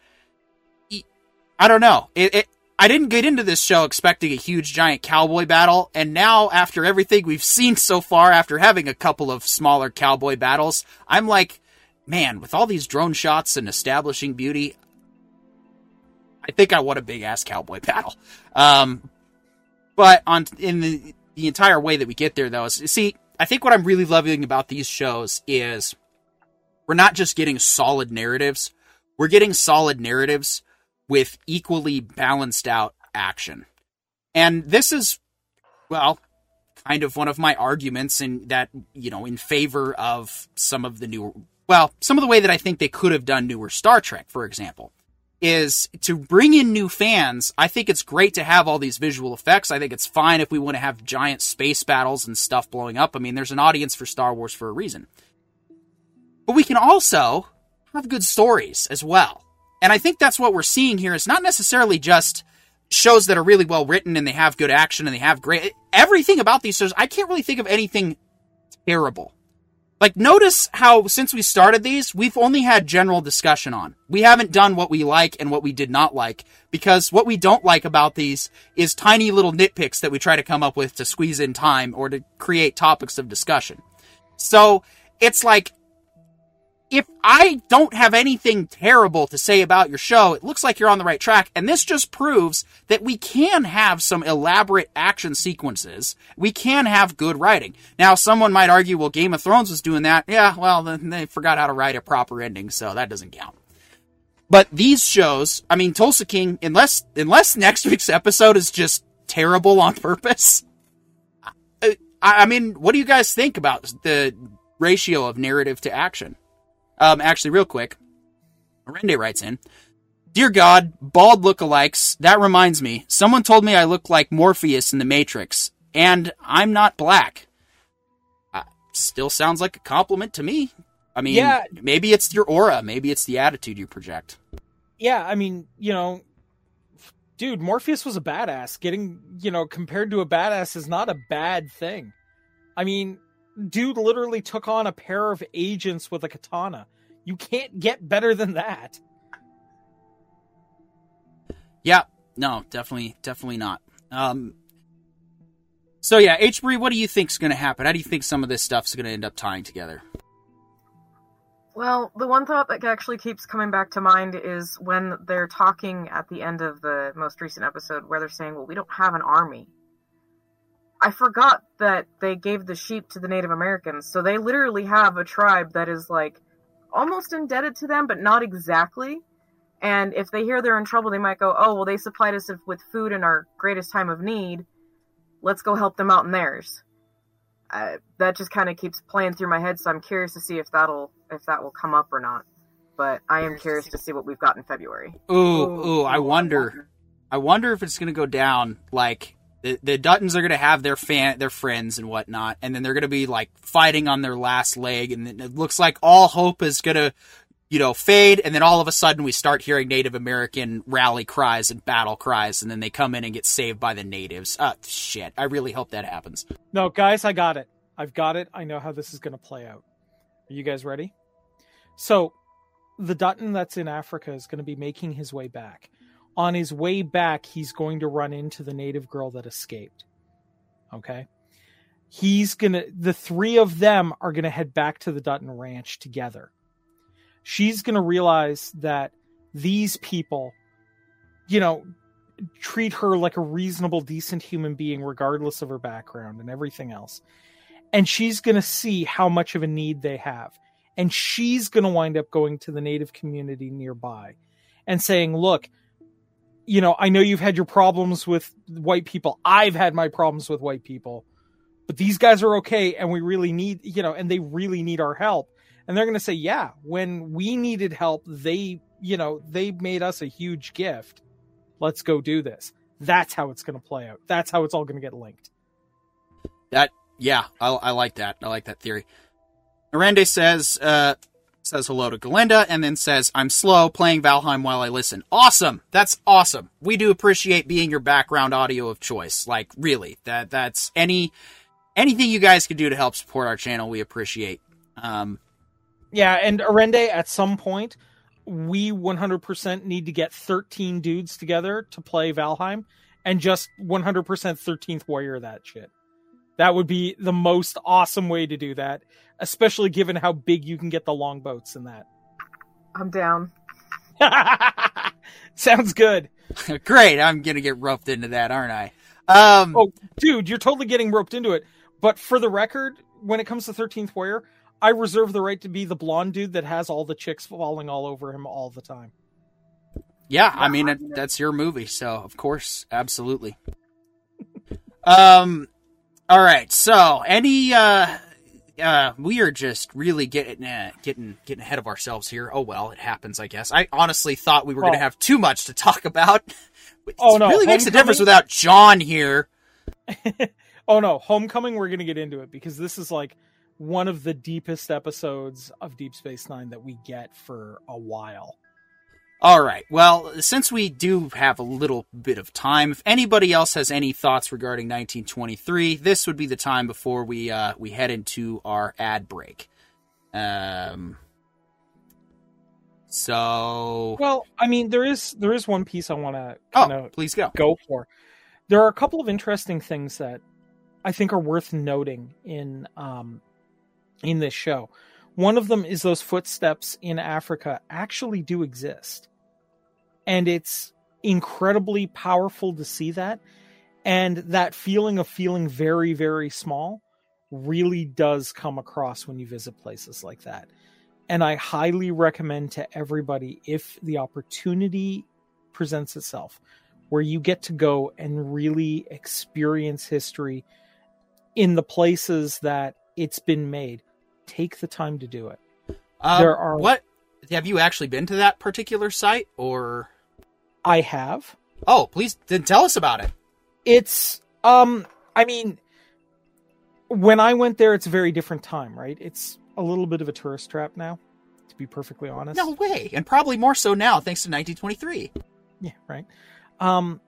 I don't know. It, it I didn't get into this show expecting a huge giant cowboy battle, and now after everything we've seen [LAUGHS] so far, after having a couple of smaller cowboy battles, I'm like, man, with all these drone shots and establishing beauty, I think I want a big ass cowboy [LAUGHS] battle. Um, but on in the the entire way that we get there, though, is see, I think what I'm really loving about these shows is we're not just getting solid narratives; we're getting solid narratives with equally balanced out action. And this is, well, kind of one of my arguments in that you know in favor of some of the newer, well, some of the way that I think they could have done newer Star Trek, for example is to bring in new fans. I think it's great to have all these visual effects. I think it's fine if we want to have giant space battles and stuff blowing up. I mean, there's an audience for Star Wars for a reason. But we can also have good stories as well. And I think that's what we're seeing here. It's not necessarily just shows that are really well written and they have good action and they have great everything about these shows. I can't really think of anything terrible. Like, notice how since we started these, we've only had general discussion on. We haven't done what we like and what we did not like, because what we don't like about these is tiny little nitpicks that we try to come up with to squeeze in time or to create topics of discussion. So, it's like, if I don't have anything terrible to say about your show, it looks like you're on the right track. And this just proves that we can have some elaborate action sequences. We can have good writing. Now, someone might argue, well, Game of Thrones was doing that. Yeah, well, then they forgot how to write a proper ending, so that doesn't count. But these shows, I mean, Tulsa King, unless unless next week's episode is just terrible on purpose, I, I mean, what do you guys think about the ratio of narrative to action? Um, actually, real quick, Rende writes in, Dear God, bald lookalikes, that reminds me. Someone told me I look like Morpheus in The Matrix, and I'm not black. Uh, still sounds like a compliment to me. I mean, Yeah. maybe it's your aura, maybe it's the attitude you project. Yeah, I mean, you know, dude, Morpheus was a badass. Getting, you know, compared to a badass is not a bad thing. I mean, dude literally took on a pair of agents with a katana. You can't get better than that. Yeah, no, definitely, definitely not. Um, so yeah, H. Bree, what do you think's going to happen? How do you think some of this stuff's going to end up tying together? Well, the one thought that actually keeps coming back to mind is when they're talking at the end of the most recent episode where they're saying, well, we don't have an army. I forgot that they gave the sheep to the Native Americans, so they literally have a tribe that is like almost indebted to them, but not exactly. And if they hear they're in trouble, they might go, oh, well, they supplied us with food in our greatest time of need. Let's go help them out in theirs. Uh, that just kind of keeps playing through my head, so I'm curious to see if that'll if that will come up or not. But I am curious to see what we've got in February. Ooh, ooh, I wonder. I wonder if it's going to go down like the, the Duttons are going to have their fan, their friends and whatnot, and then they're going to be like fighting on their last leg, and it looks like all hope is going to, you know, fade, and then all of a sudden we start hearing Native American rally cries and battle cries, and then they come in and get saved by the natives. Uh, shit, I really hope that happens. No, guys, I got it. I've got it. I know how this is going to play out. Are you guys ready? So, the Dutton that's in Africa is going to be making his way back. On his way back, he's going to run into the native girl that escaped. Okay? He's going to, the three of them are going to head back to the Dutton ranch together. She's going to realize that these people, you know, treat her like a reasonable, decent human being, regardless of her background and everything else and she's going to see how much of a need they have. And she's going to wind up going to the native community nearby and saying, look, you know, I know you've had your problems with white people. I've had my problems with white people, but these guys are okay. And we really need, you know, and they really need our help. And they're going to say, yeah, when we needed help, they, you know, they made us a huge gift. Let's go do this. That's how it's going to play out. That's how it's all going to get linked. That yeah, I, I like that. I like that theory. Arende says, uh, says hello to Galinda and then says, I'm slow playing Valheim while I listen. Awesome. That's awesome. We do appreciate being your background audio of choice. Like, really, that, that's any, anything you guys can do to help support our channel, we appreciate. Um, yeah, and Arende, at some point, we 100% need to get 13 dudes together to play Valheim and just 100% 13th warrior that shit. That would be the most awesome way to do that, especially given how big you can get the longboats in that. I'm down. [LAUGHS] Sounds good. [LAUGHS] Great. I'm going to get roped into that, aren't I? Um, oh, dude, you're totally getting roped into it. But for the record, when it comes to 13th Warrior, I reserve the right to be the blonde dude that has all the chicks falling all over him all the time. Yeah, I mean, it, that's your movie, so of course, absolutely. [LAUGHS] um, all right. So, any uh uh we are just really getting uh, getting getting ahead of ourselves here. Oh well, it happens, I guess. I honestly thought we were going to have too much to talk about. [LAUGHS] It oh no, really makes a difference without John here. [LAUGHS] oh no, Homecoming we're going to get into it because this is like one of the deepest episodes of Deep Space 9 that we get for a while. All right. Well, since we do have a little bit of time, if anybody else has any thoughts regarding 1923, this would be the time before we uh, we head into our ad break. Um. So. Well, I mean, there is there is one piece I want to oh, please go go for. There are a couple of interesting things that I think are worth noting in um in this show. One of them is those footsteps in Africa actually do exist. And it's incredibly powerful to see that. And that feeling of feeling very, very small really does come across when you visit places like that. And I highly recommend to everybody if the opportunity presents itself where you get to go and really experience history in the places that it's been made take the time to do it. Um, there are what have you actually been to that particular site or I have. Oh, please then tell us about it. It's um I mean when I went there it's a very different time, right? It's a little bit of a tourist trap now, to be perfectly honest. No way. And probably more so now thanks to 1923. Yeah, right. Um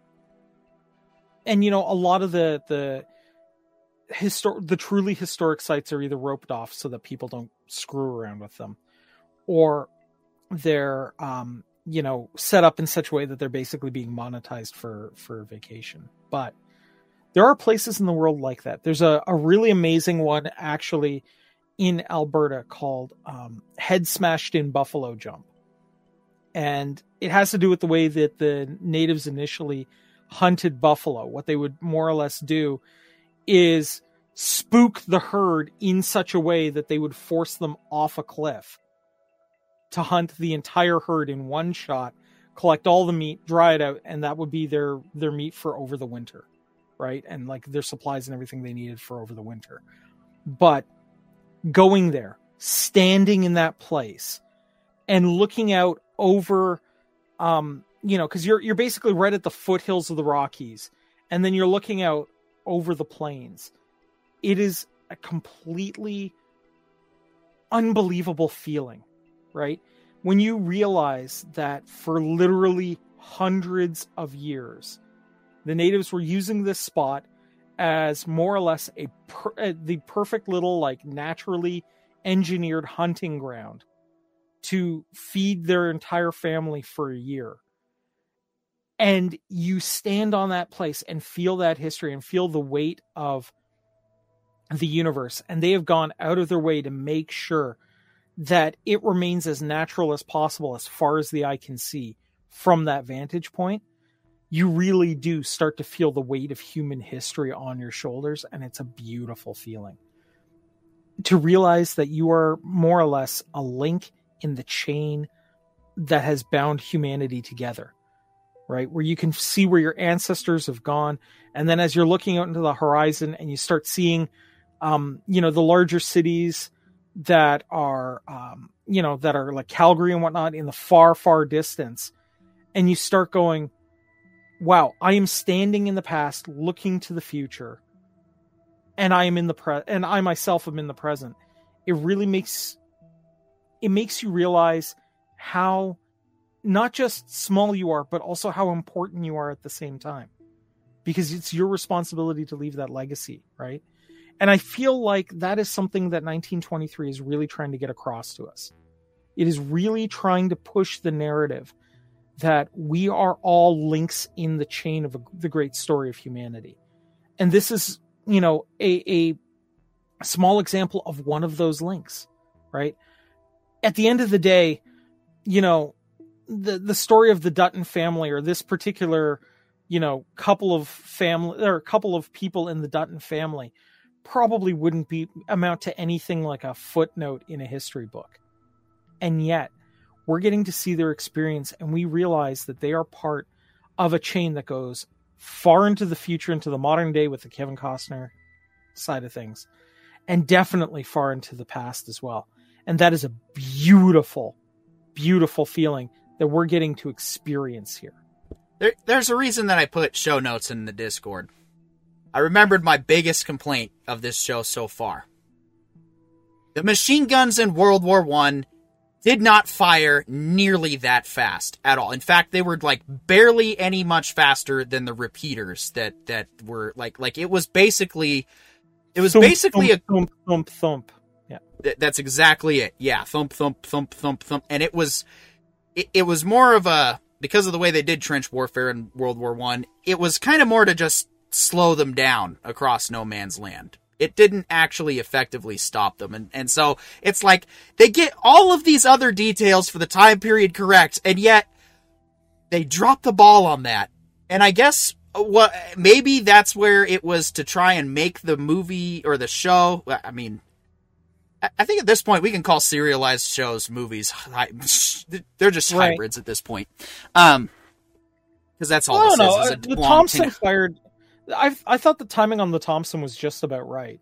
and you know a lot of the the histor- the truly historic sites are either roped off so that people don't screw around with them or they're um you know set up in such a way that they're basically being monetized for for vacation. But there are places in the world like that. There's a, a really amazing one actually in alberta called um, head smashed in buffalo jump. And it has to do with the way that the natives initially hunted buffalo. What they would more or less do is spook the herd in such a way that they would force them off a cliff to hunt the entire herd in one shot, collect all the meat, dry it out, and that would be their their meat for over the winter, right? And like their supplies and everything they needed for over the winter. But going there, standing in that place, and looking out over, um, you know, because you're you're basically right at the foothills of the Rockies, and then you're looking out over the plains. It is a completely unbelievable feeling right? When you realize that for literally hundreds of years, the natives were using this spot as more or less a per, uh, the perfect little like naturally engineered hunting ground to feed their entire family for a year and you stand on that place and feel that history and feel the weight of the universe. And they have gone out of their way to make sure that it remains as natural as possible as far as the eye can see from that vantage point, you really do start to feel the weight of human history on your shoulders, and it's a beautiful feeling. To realize that you are more or less a link in the chain that has bound humanity together, right? Where you can see where your ancestors have gone. And then as you're looking out into the horizon and you start seeing, um, you know, the larger cities, that are um, you know that are like Calgary and whatnot in the far far distance, and you start going, "Wow, I am standing in the past, looking to the future, and I am in the pre and I myself am in the present." It really makes it makes you realize how not just small you are, but also how important you are at the same time, because it's your responsibility to leave that legacy, right? And I feel like that is something that 1923 is really trying to get across to us. It is really trying to push the narrative that we are all links in the chain of a, the great story of humanity. And this is, you know, a, a small example of one of those links, right? At the end of the day, you know, the the story of the Dutton family or this particular, you know, couple of family or a couple of people in the Dutton family probably wouldn't be amount to anything like a footnote in a history book. And yet, we're getting to see their experience and we realize that they are part of a chain that goes far into the future into the modern day with the Kevin Costner side of things and definitely far into the past as well. And that is a beautiful beautiful feeling that we're getting to experience here. There, there's a reason that I put show notes in the Discord. I remembered my biggest complaint of this show so far. The machine guns in World War One did not fire nearly that fast at all. In fact, they were like barely any much faster than the repeaters that that were like like it was basically it was Thump, basically thump, a thump thump thump. Yeah. Th- that's exactly it. Yeah, thump, thump, thump, thump, thump, and it was, it, it was more of a because of the way they did trench warfare in World War One. It was kind of more to just slow them down across no man's land. It didn't actually effectively stop them, and and so it's like they get all of these other details for the time period correct, and yet they drop the ball on that. And I guess uh, what maybe that's where it was to try and make the movie or the show. I mean, I think at this point we can call serialized shows movies. They're just Right. hybrids at this point. Um, because that's all I this don't know. is. uh, is a The Thompson thing. fired. I I thought the timing on the Thompson was just about right.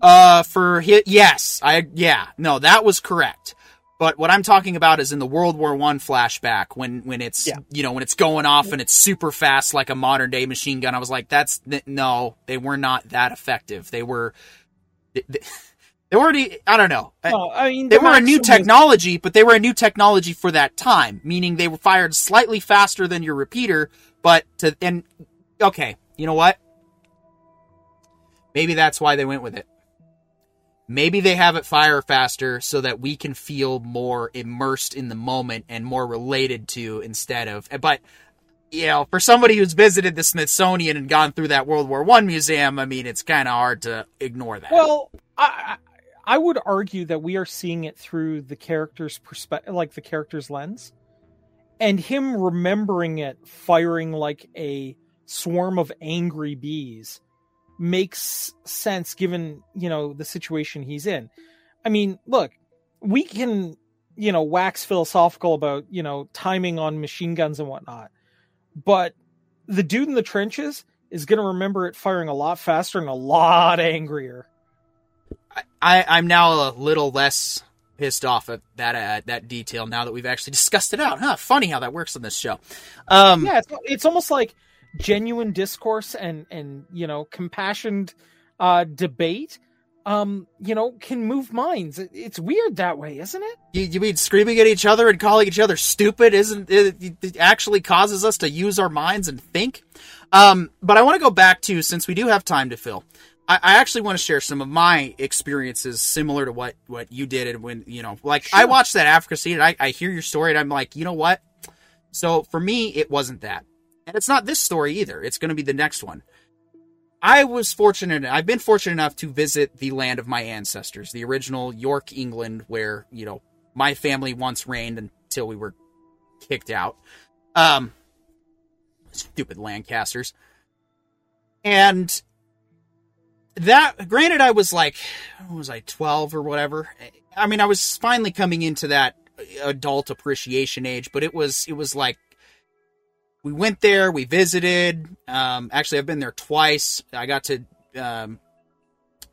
Uh, for hit, yes, I yeah, no, that was correct. But what I'm talking about is in the World War One flashback when when it's Yeah. you know when it's going off and it's super fast like a modern day machine gun. I was like, that's th- no, they were not that effective. They were. They, they, they weren't. e- I don't know. No, I mean they the were a new technology, but they were a new technology for that time, meaning they were fired slightly faster than your repeater, but to and okay, you know what? Maybe that's why they went with it. Maybe they have it fire faster so that we can feel more immersed in the moment and more related to instead of. Eh, but you know, for somebody who's visited the Smithsonian and gone through that World War One museum, I mean, it's kind of hard to ignore that. Well, I I would argue that we are seeing it through the character's perspective, like the character's lens, and him remembering it firing like a swarm of angry bees makes sense given you know the situation he's in. I mean, look, we can you know wax philosophical about you know timing on machine guns and whatnot, but the dude in the trenches is going to remember it firing a lot faster and a lot [LAUGHS] angrier. I, I'm now a little less pissed off at that uh, that detail now that we've actually [LAUGHS] discussed it out. Huh? Funny how that works on this show. Um, yeah, it's, it's almost like genuine discourse and and you know compassioned uh, debate um you know can move minds it's weird that way isn't it you, you mean screaming at each other and calling each other stupid isn't it, it actually causes us to use our minds and think um but i want to go back to since we do have time to fill I, I actually want to share some of my experiences similar to what what you did and when you know like sure. i watched that africa scene and I, I hear your story and i'm like you know what so for me it wasn't that and it's not this story either. It's going to be the next one. I was fortunate, I've been fortunate enough to visit the land of my ancestors, the original York, England, where, you know, my family once reigned until we were kicked out. Um, stupid Lancasters. And that, granted, I was like, was I, 12 or whatever? I mean, I was finally coming into that adult appreciation age, but it was, it was like we went there, we visited. Um, actually, I've been there twice. I got to um,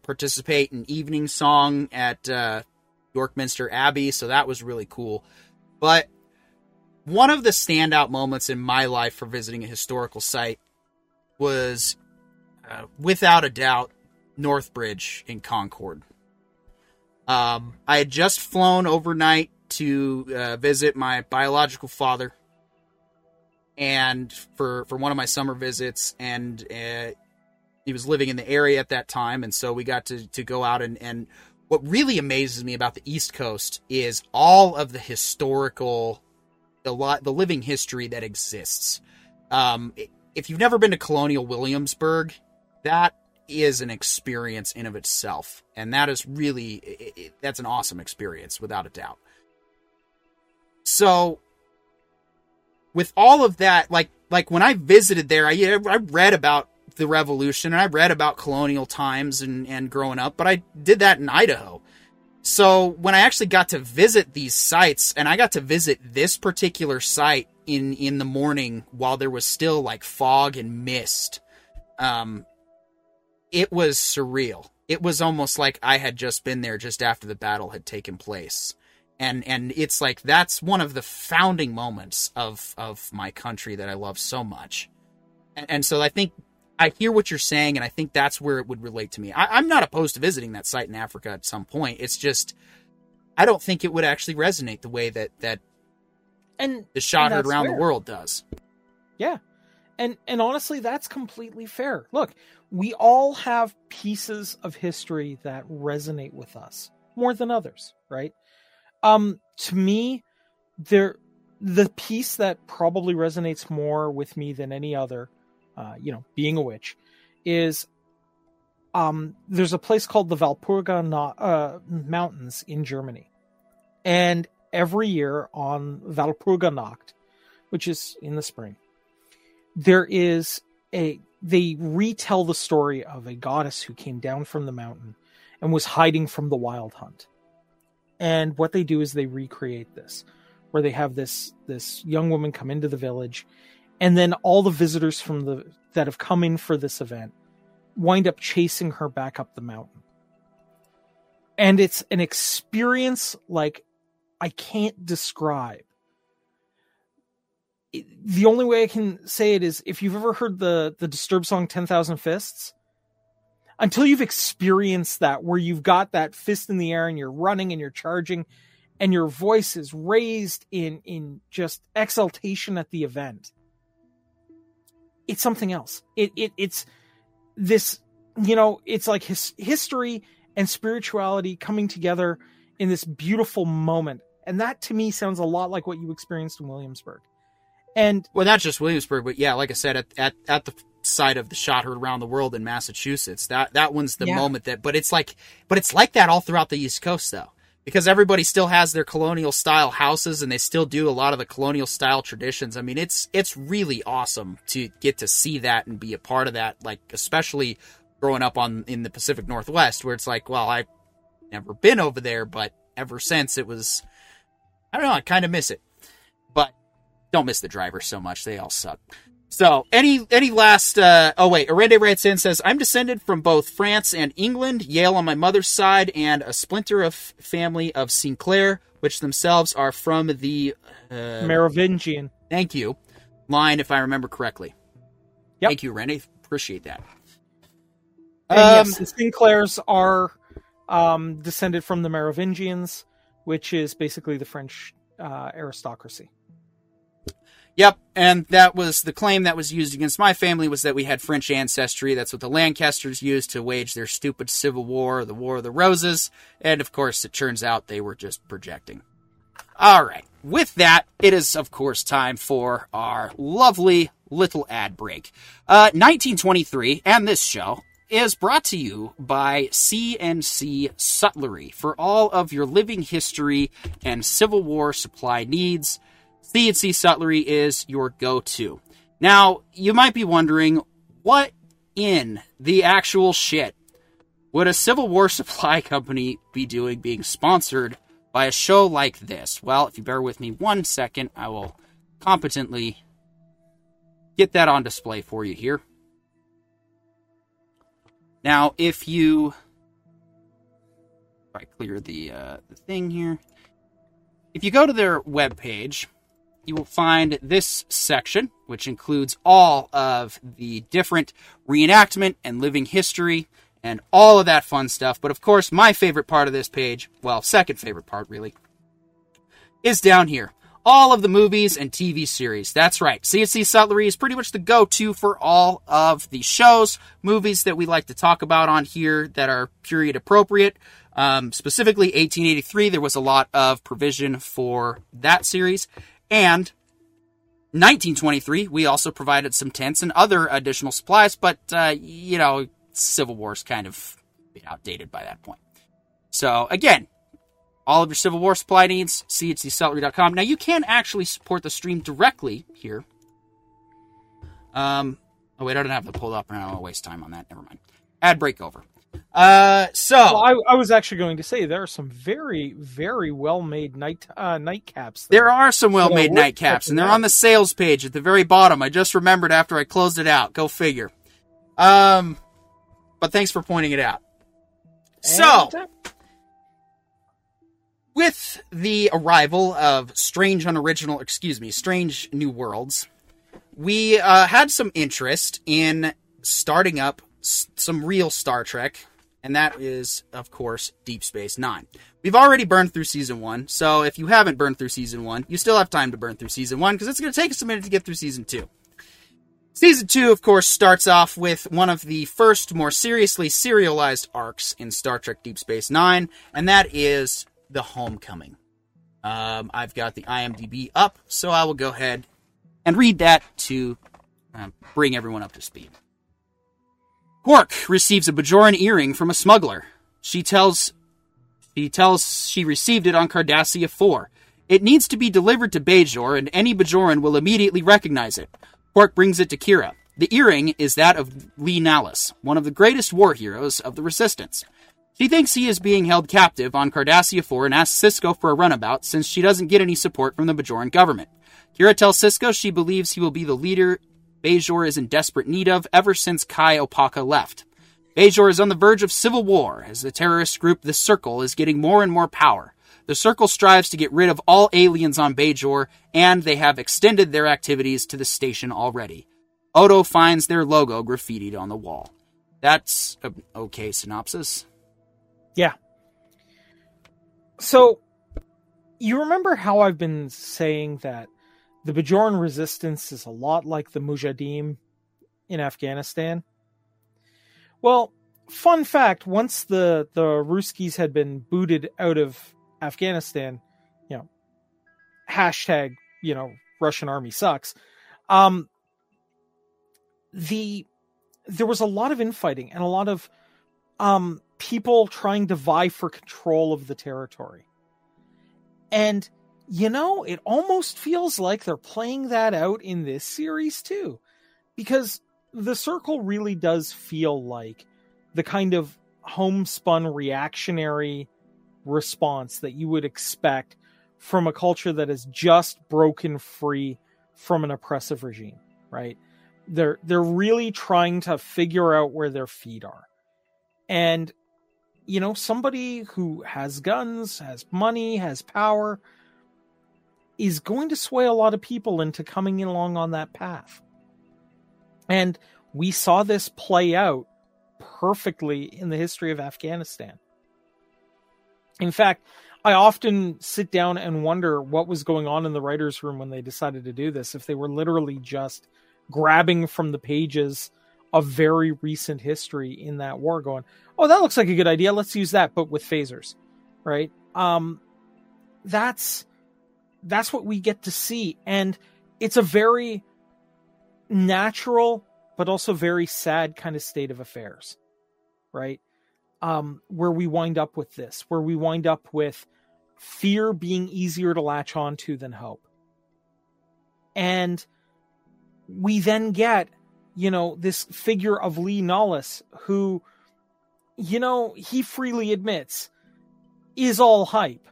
participate in evening song at uh, York Abbey, so that was really cool. But one of the standout moments in my life for visiting a historical site was, uh, without a doubt, North Bridge in Concord. Um, I had just flown overnight to uh, visit my biological father, and for for one of my summer visits, and uh, he was living in the area at that time, and so we got to to go out and and what really amazes me about the East Coast is all of the historical, the lot, the living history that exists. Um, if you've never been to Colonial Williamsburg, that is an experience in of itself, and that is really it, that's an awesome experience without a doubt. So with all of that, like like when I visited there, I I read about the revolution and I read about colonial times and and growing up, but I did that in Idaho. So when I actually got to visit these sites, and I got to visit this particular site in in the morning while there was still like fog and mist, um, it was surreal. It was almost like I had just been there just after the battle had taken place and and it's like that's one of the founding moments of of my country that I love so much, and, and so I think I hear what you're saying, and I think that's where it would relate to me. I, am not opposed to visiting that site in Africa at some point. It's just I don't think it would actually resonate the way that that and the shot heard around the world does. Yeah, and and honestly, that's completely fair. Look, we all have pieces of history that resonate with us more than others, right? Um, to me, there the piece that probably resonates more with me than any other, uh, you know, being a witch, is um, there's a place called the Walpurga uh, Mountains in Germany, and every year on Walpurga which is in the spring, there is a they retell the story of a goddess who came down from the mountain and was hiding from the wild hunt. And what they do is they recreate this where they have this this young woman come into the village and then all the visitors from the that have come in for this event wind up chasing her back up the mountain. And it's an experience like i can't describe the only way i can say it is if you've ever heard the the disturbed song 10,000 fists until you've experienced that where you've got that fist in the air and you're running and you're charging and your voice is raised in in just exultation at the event it's something else. It, it it's this, you know, it's like his history and spirituality coming together in this beautiful moment. And that to me sounds a lot like what you experienced in Williamsburg. And well, not just Williamsburg, but yeah, like I said, at at, at the site of the shot heard around the world in Massachusetts, that that one's the Yeah. moment that. But it's like, but it's like that all throughout the East Coast, though, because everybody still has their colonial style houses, and they still do a lot of the colonial style traditions. I mean, it's it's really awesome to get to see that and be a part of that. Like, especially growing up on in the Pacific Northwest, where it's like, well, I've never been over there, but ever since it was, I don't know, I kind of miss it. Don't miss the drivers so much; they all suck. So, any any last? Uh, oh wait, Arende in says I'm descended from both France and England, Yale on my mother's side, and a splinter of family of Sinclair, which themselves are from the. Uh, Merovingian. thank you, line if I remember correctly. Yep. Thank you, Rene. Appreciate that. Um, yes, the Sinclairs are um, descended from the Merovingians, which is basically the French uh, aristocracy. Yep, and that was the claim that was used against my family was that we had French ancestry. That's what the Lancasters used to wage their stupid civil war, the War of the Roses, and of course it turns out they were just projecting. All right. With that, it is of course time for our lovely little ad break. Uh 1923 and this show is brought to you by CNC Sutlery for all of your living history and Civil War supply needs. CNC Sutlery is your go-to. Now, you might be wondering, what in the actual shit would a Civil War [LAUGHS] supply company be doing being sponsored by a show like this? Well, if you bear with me one second, I will competently get that on display for you here. Now, if you if I clear the uh, the thing here, if you go to their webpage, you will find this section, which includes all of the different reenactment and living history and all of that fun stuff. But of course, my favorite part of this page, well, second favorite part really, is down here. All of the movies and TV series. That's right. CNC Sutlery is pretty much the go to for all of the shows, movies that we like to talk about on here that are period appropriate. Um, specifically, 1883, there was a lot of provision for that series. And 1923, we also provided some tents and other additional supplies, but, uh, you know, Civil War's kind of been outdated by that point. So, again, all of your Civil War supply needs, cncsutlery.com. Now, you can actually support the stream directly here. Um, oh, wait, I don't have it pulled up, and I don't want to waste time on that. Never mind. Ad break over. Uh, so. Well, I, I was actually going to say there are some very, very well made night uh, nightcaps. There are some well made Yeah, nightcaps, and they're out. on the sales page at the very bottom. I just remembered after I closed it out. Go figure. Um, but thanks for pointing it out. So, And, uh, with the arrival of Strange Unoriginal, excuse me, Strange New Worlds, we uh, had some interest in starting up some real Star Trek, and that is, of course, Deep Space Nine. We've already burned through season one, so if you haven't burned through season one, you still have time to burn through season one because it's going to take us a minute to get through season two. Season 2, of course, starts off with one of the first more seriously serialized arcs in Star Trek Deep Space Nine, and that is The Homecoming. Um, I've got the IMDb up, so I will go ahead and read that to um, bring everyone up to speed. Quark receives a Bajoran earring from a smuggler. She tells she tells she received it on Cardassia 4. It needs to be delivered to Bajor, and any Bajoran will immediately recognize it. Quark brings it to Kira. The earring is that of Li Nalas, one of the greatest war heroes of the Resistance. She thinks he is being held captive on Cardassia 4 and asks Sisko for a runabout since she doesn't get any support from the Bajoran government. Kira tells Sisko she believes he will be the leader Bajor is in desperate need of ever since Kai Opaka left. Bajor is on the verge of civil war as the terrorist group The Circle is getting more and more power. The Circle strives to get rid of all aliens on Bajor, and they have extended their activities to the station already. Odo finds their logo graffitied on the wall. That's an okay synopsis. yeah. So, you remember how I've been saying that the Bajoran resistance is a lot like the Mujahideen in Afghanistan? Well, fun fact: once the the Ruskies had been booted out of Afghanistan, you know, hashtag you know Russian army sucks. Um, the there was a lot of infighting and a lot of um people trying to vie for control of the territory. And you know, it almost feels like they're playing that out in this series too. Because the circle really does feel like the kind of homespun reactionary response that you would expect from a culture that has just broken free from an oppressive regime, right? They're they're really trying to figure out where their feet are. And you know, somebody who has guns, has money, has power is going to sway a lot of people into coming along on that path. And we saw this play out perfectly in the history of Afghanistan. In fact, I often sit down and wonder what was going on in the writers' room when they decided to do this. If they were literally just grabbing from the pages of very recent history in that war, going, "Oh, that looks like a good idea. Let's use that, but with phasers." Right? Um, that's that's what we get to see, and it's a very natural but also very sad kind of state of affairs, right? um, where we wind up with this, where we wind up with fear being easier to latch onto than hope. And we then get, you know, this figure of Li Nalas who, you know, he freely admits is all hype,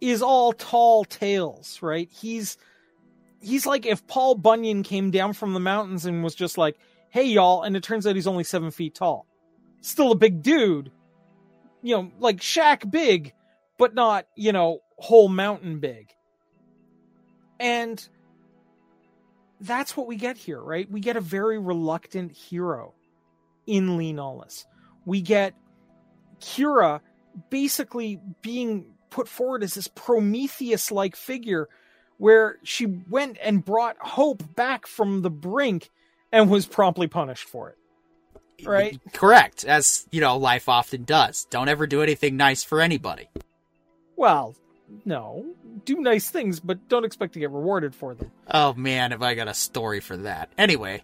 is all tall tales, right? He's he's like if Paul Bunyan came down from the mountains and was just like, hey y'all, and it turns out he's only seven feet tall still a big dude. You know, like Shaq big, but not, you know, whole mountain big. And that's what we get here, right? We get a very reluctant hero in Li Nalas. We get Kira basically being put forward as this Prometheus like figure where she went and brought hope back from the brink and was promptly punished for it right? [LAUGHS] Correct. As, you know, life often does. Don't ever do anything nice for anybody. Well, no. Do nice things, but don't expect to get rewarded for them. Oh man, have I got a story for that. Anyway.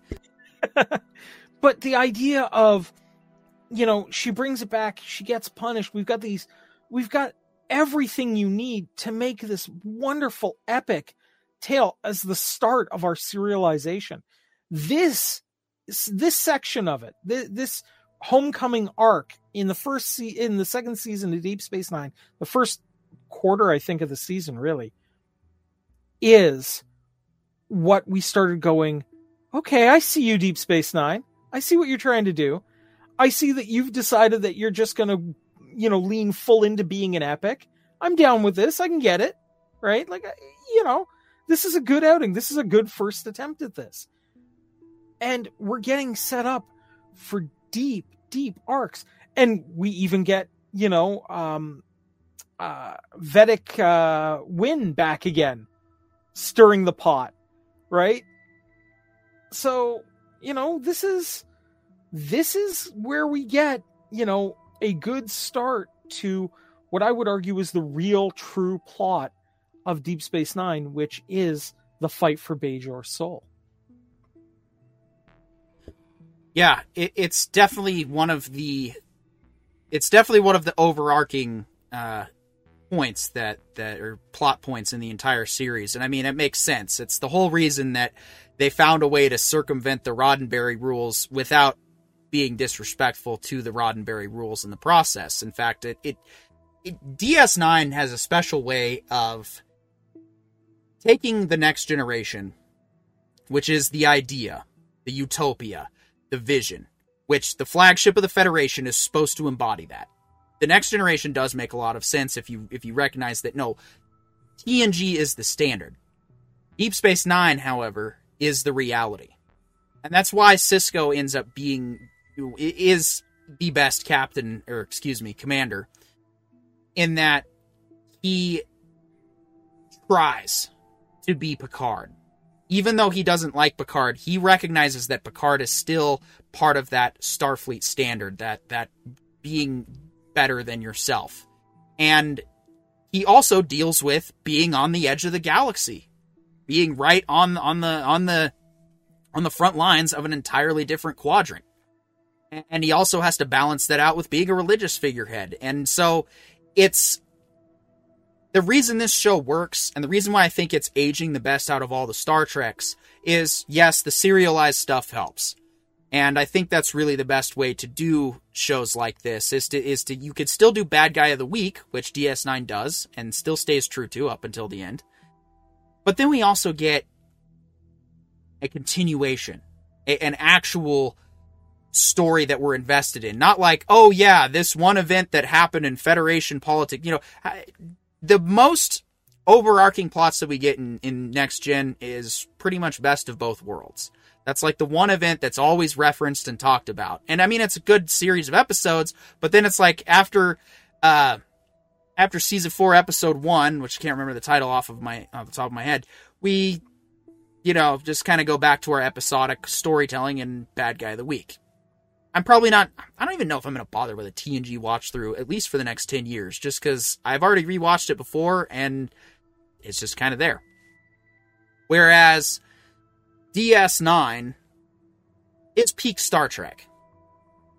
[LAUGHS] but the idea of, you know, she brings it back, she gets punished. We've got these, we've got everything you need to make this wonderful, epic tale as the start of our serialization. This this section of it, this, homecoming arc in the first se- in the second season of Deep Space Nine, the first quarter, I think, of the season, really, is what we started going. Okay, I see you, Deep Space Nine. I see what you're trying to do. I see that you've decided that you're just going to, you know, lean full into being an epic. I'm down with this. I can get it. Right? Like, you know, this is a good outing. This is a good first attempt at this and we're getting set up for deep, deep arcs. And we even get, you know, um, uh, Vedek uh, Winn back again, stirring the pot, right? So, you know, this is this is where we get, you know, a good start to what I would argue is the real true plot of Deep Space Nine, which is the fight for Bajor's soul. Yeah, it, it's definitely one of the it's definitely one of the overarching uh, points that that are plot points in the entire series, and I mean it makes sense. It's the whole reason that they found a way to circumvent the Roddenberry rules without being disrespectful to the Roddenberry rules in the process. In fact, it, it, it DS9 has a special way of taking the next generation, which is the idea, the utopia, the vision, which the flagship of the Federation is supposed to embody that. The next generation does make a lot of sense if you if you recognize that no, TNG is the standard. Deep Space Nine, however, is the reality. And that's why Sisko ends up being is the best captain or excuse me, commander in that he tries to be Picard even though he doesn't like Picard, he recognizes that Picard is still part of that Starfleet standard, that that being better than yourself. And he also deals with being on the edge of the galaxy, being right on on the on the on the front lines of an entirely different quadrant. And he also has to balance that out with being a religious figurehead. And so it's the reason this show works and the reason why I think it's aging the best out of all the Star Treks is yes, the serialized stuff helps. And I think that's really the best way to do shows like this is to is to you could still do bad guy of the week, which DS9 does and still stays true to up until the end. But then we also get a continuation, a, an actual story that we're invested in. Not like, oh yeah, this one event that happened in Federation politics. You know, the most overarching plots that we get in, in next gen is pretty much best of both worlds. That's like the one event that's always referenced and talked about. And I mean, it's a good series of episodes, but then it's like after, uh, after season four, episode one, which I can't remember the title off of my, off the top of my head, we, you know, just kind of go back to our episodic storytelling and bad guy of the week. I'm probably not. I don't even know if I'm going to bother with a TNG watch through at least for the next ten years, just because I've already rewatched it before and it's just kind of there. Whereas DS9 is peak Star Trek,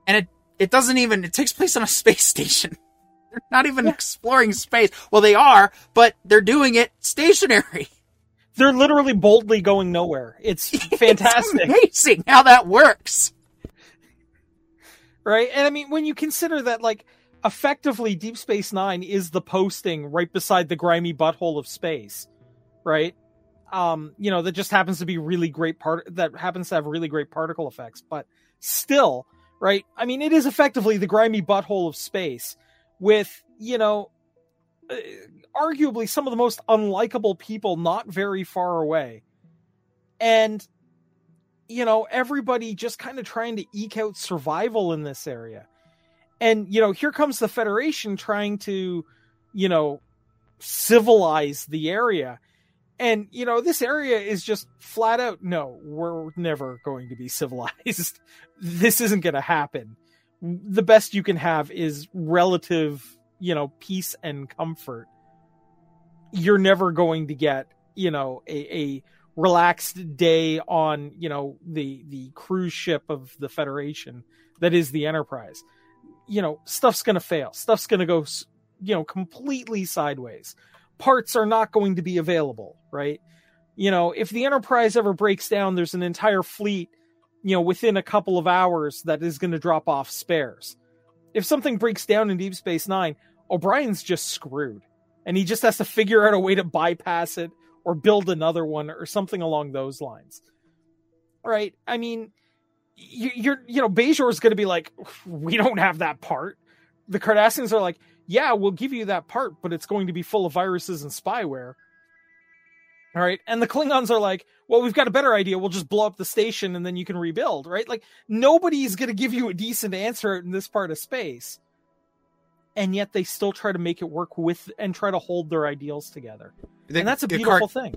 and it it doesn't even it takes place on a [LAUGHS] space station. They're not even exploring space. Well, they are, but they're doing it stationary. [LAUGHS] They're literally boldly going nowhere. It's fantastic. it's amazing how that works right? And I mean, when you consider that, like, effectively, Deep Space Nine is the posting right beside the grimy butthole of space, right? Um, you know, that just happens to be really great part that happens to have really great particle effects, but still, right? I mean, it is effectively the grimy butthole of space with, you know, uh, arguably some of the most unlikable people not very far away. And you know, everybody just kind of trying to eke out survival in this area. And, you know, here comes the Federation trying to, you know, civilize the area. And, you know, this area is just flat out no, we're never going to be [LAUGHS] civilized. this isn't going to happen. The best you can have is relative, you know, peace and comfort. You're never going to get, you know, a, a relaxed day on you know the the cruise ship of the federation that is the enterprise. You know stuff's going to fail. Stuff's going to go you know completely sideways. Parts are not going to be available right? You know if the enterprise ever breaks down there's an entire fleet you know within a couple of hours that is going to drop off spares. If something breaks down in deep space 9 o'brien's just screwed and he just has to figure out a way to bypass it or build another one or something along those lines. Right? I mean, you're, you know, Bajor is going to be like, we don't have that part. The Cardassians are like, yeah, we'll give you that part, but it's going to be full of viruses and spyware. All right. And the Klingons are like, well, we've got a better idea. We'll just blow up the station and then you can rebuild, right? Like, nobody's going to give you a decent answer in this part of space. And yet they still try to make it work with and try to hold their ideals together the, and that's a beautiful Car- thing.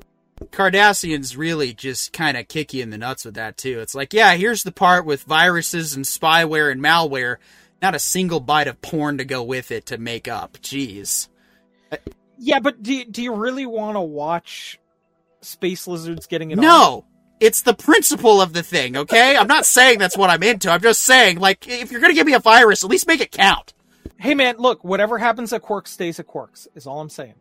Cardassians really just kind of kick you in the nuts with that too. It's like, yeah, here's the part with viruses and spyware and malware, not a single bite of porn to go with it to make up. Jeez. Yeah, but do do you really want to watch space lizards getting it? No. On? It's the principle of the thing, okay? I'm not saying that's what I'm into. I'm just saying, like, if you're gonna give me a virus, at least make it count. Hey man, look, whatever happens at Quarks stays at Quarks, is all I'm saying.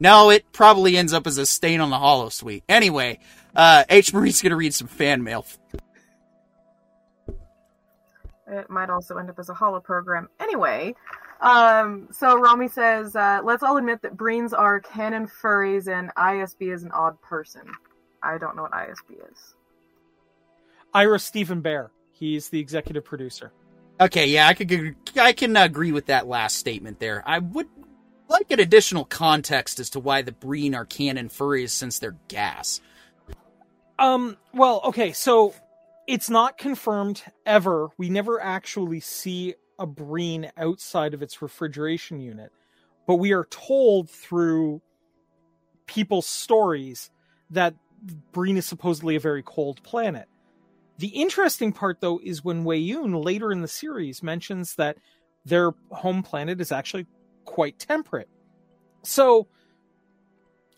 No, it probably ends up as a stain on the holosuite. Anyway, uh, H. Marie's gonna read some fan mail. It might also end up as a holoprogram. Anyway, um, so Rami says, uh, let's all admit that Breens are canon furries and ISB is an odd person. I don't know what ISB is. Ira Steven Behr. He's the executive producer. Okay, yeah, I could I can agree with that last statement there. I would like an additional context as to why the Breen are canon furries since they're gas. Um, well, okay, so it's not confirmed ever. We never actually see a Breen outside of its refrigeration unit, but we are told through people's stories that Breen is supposedly a very cold planet. The interesting part, though, is when Weyoun later in the series mentions that their home planet is actually quite temperate. So,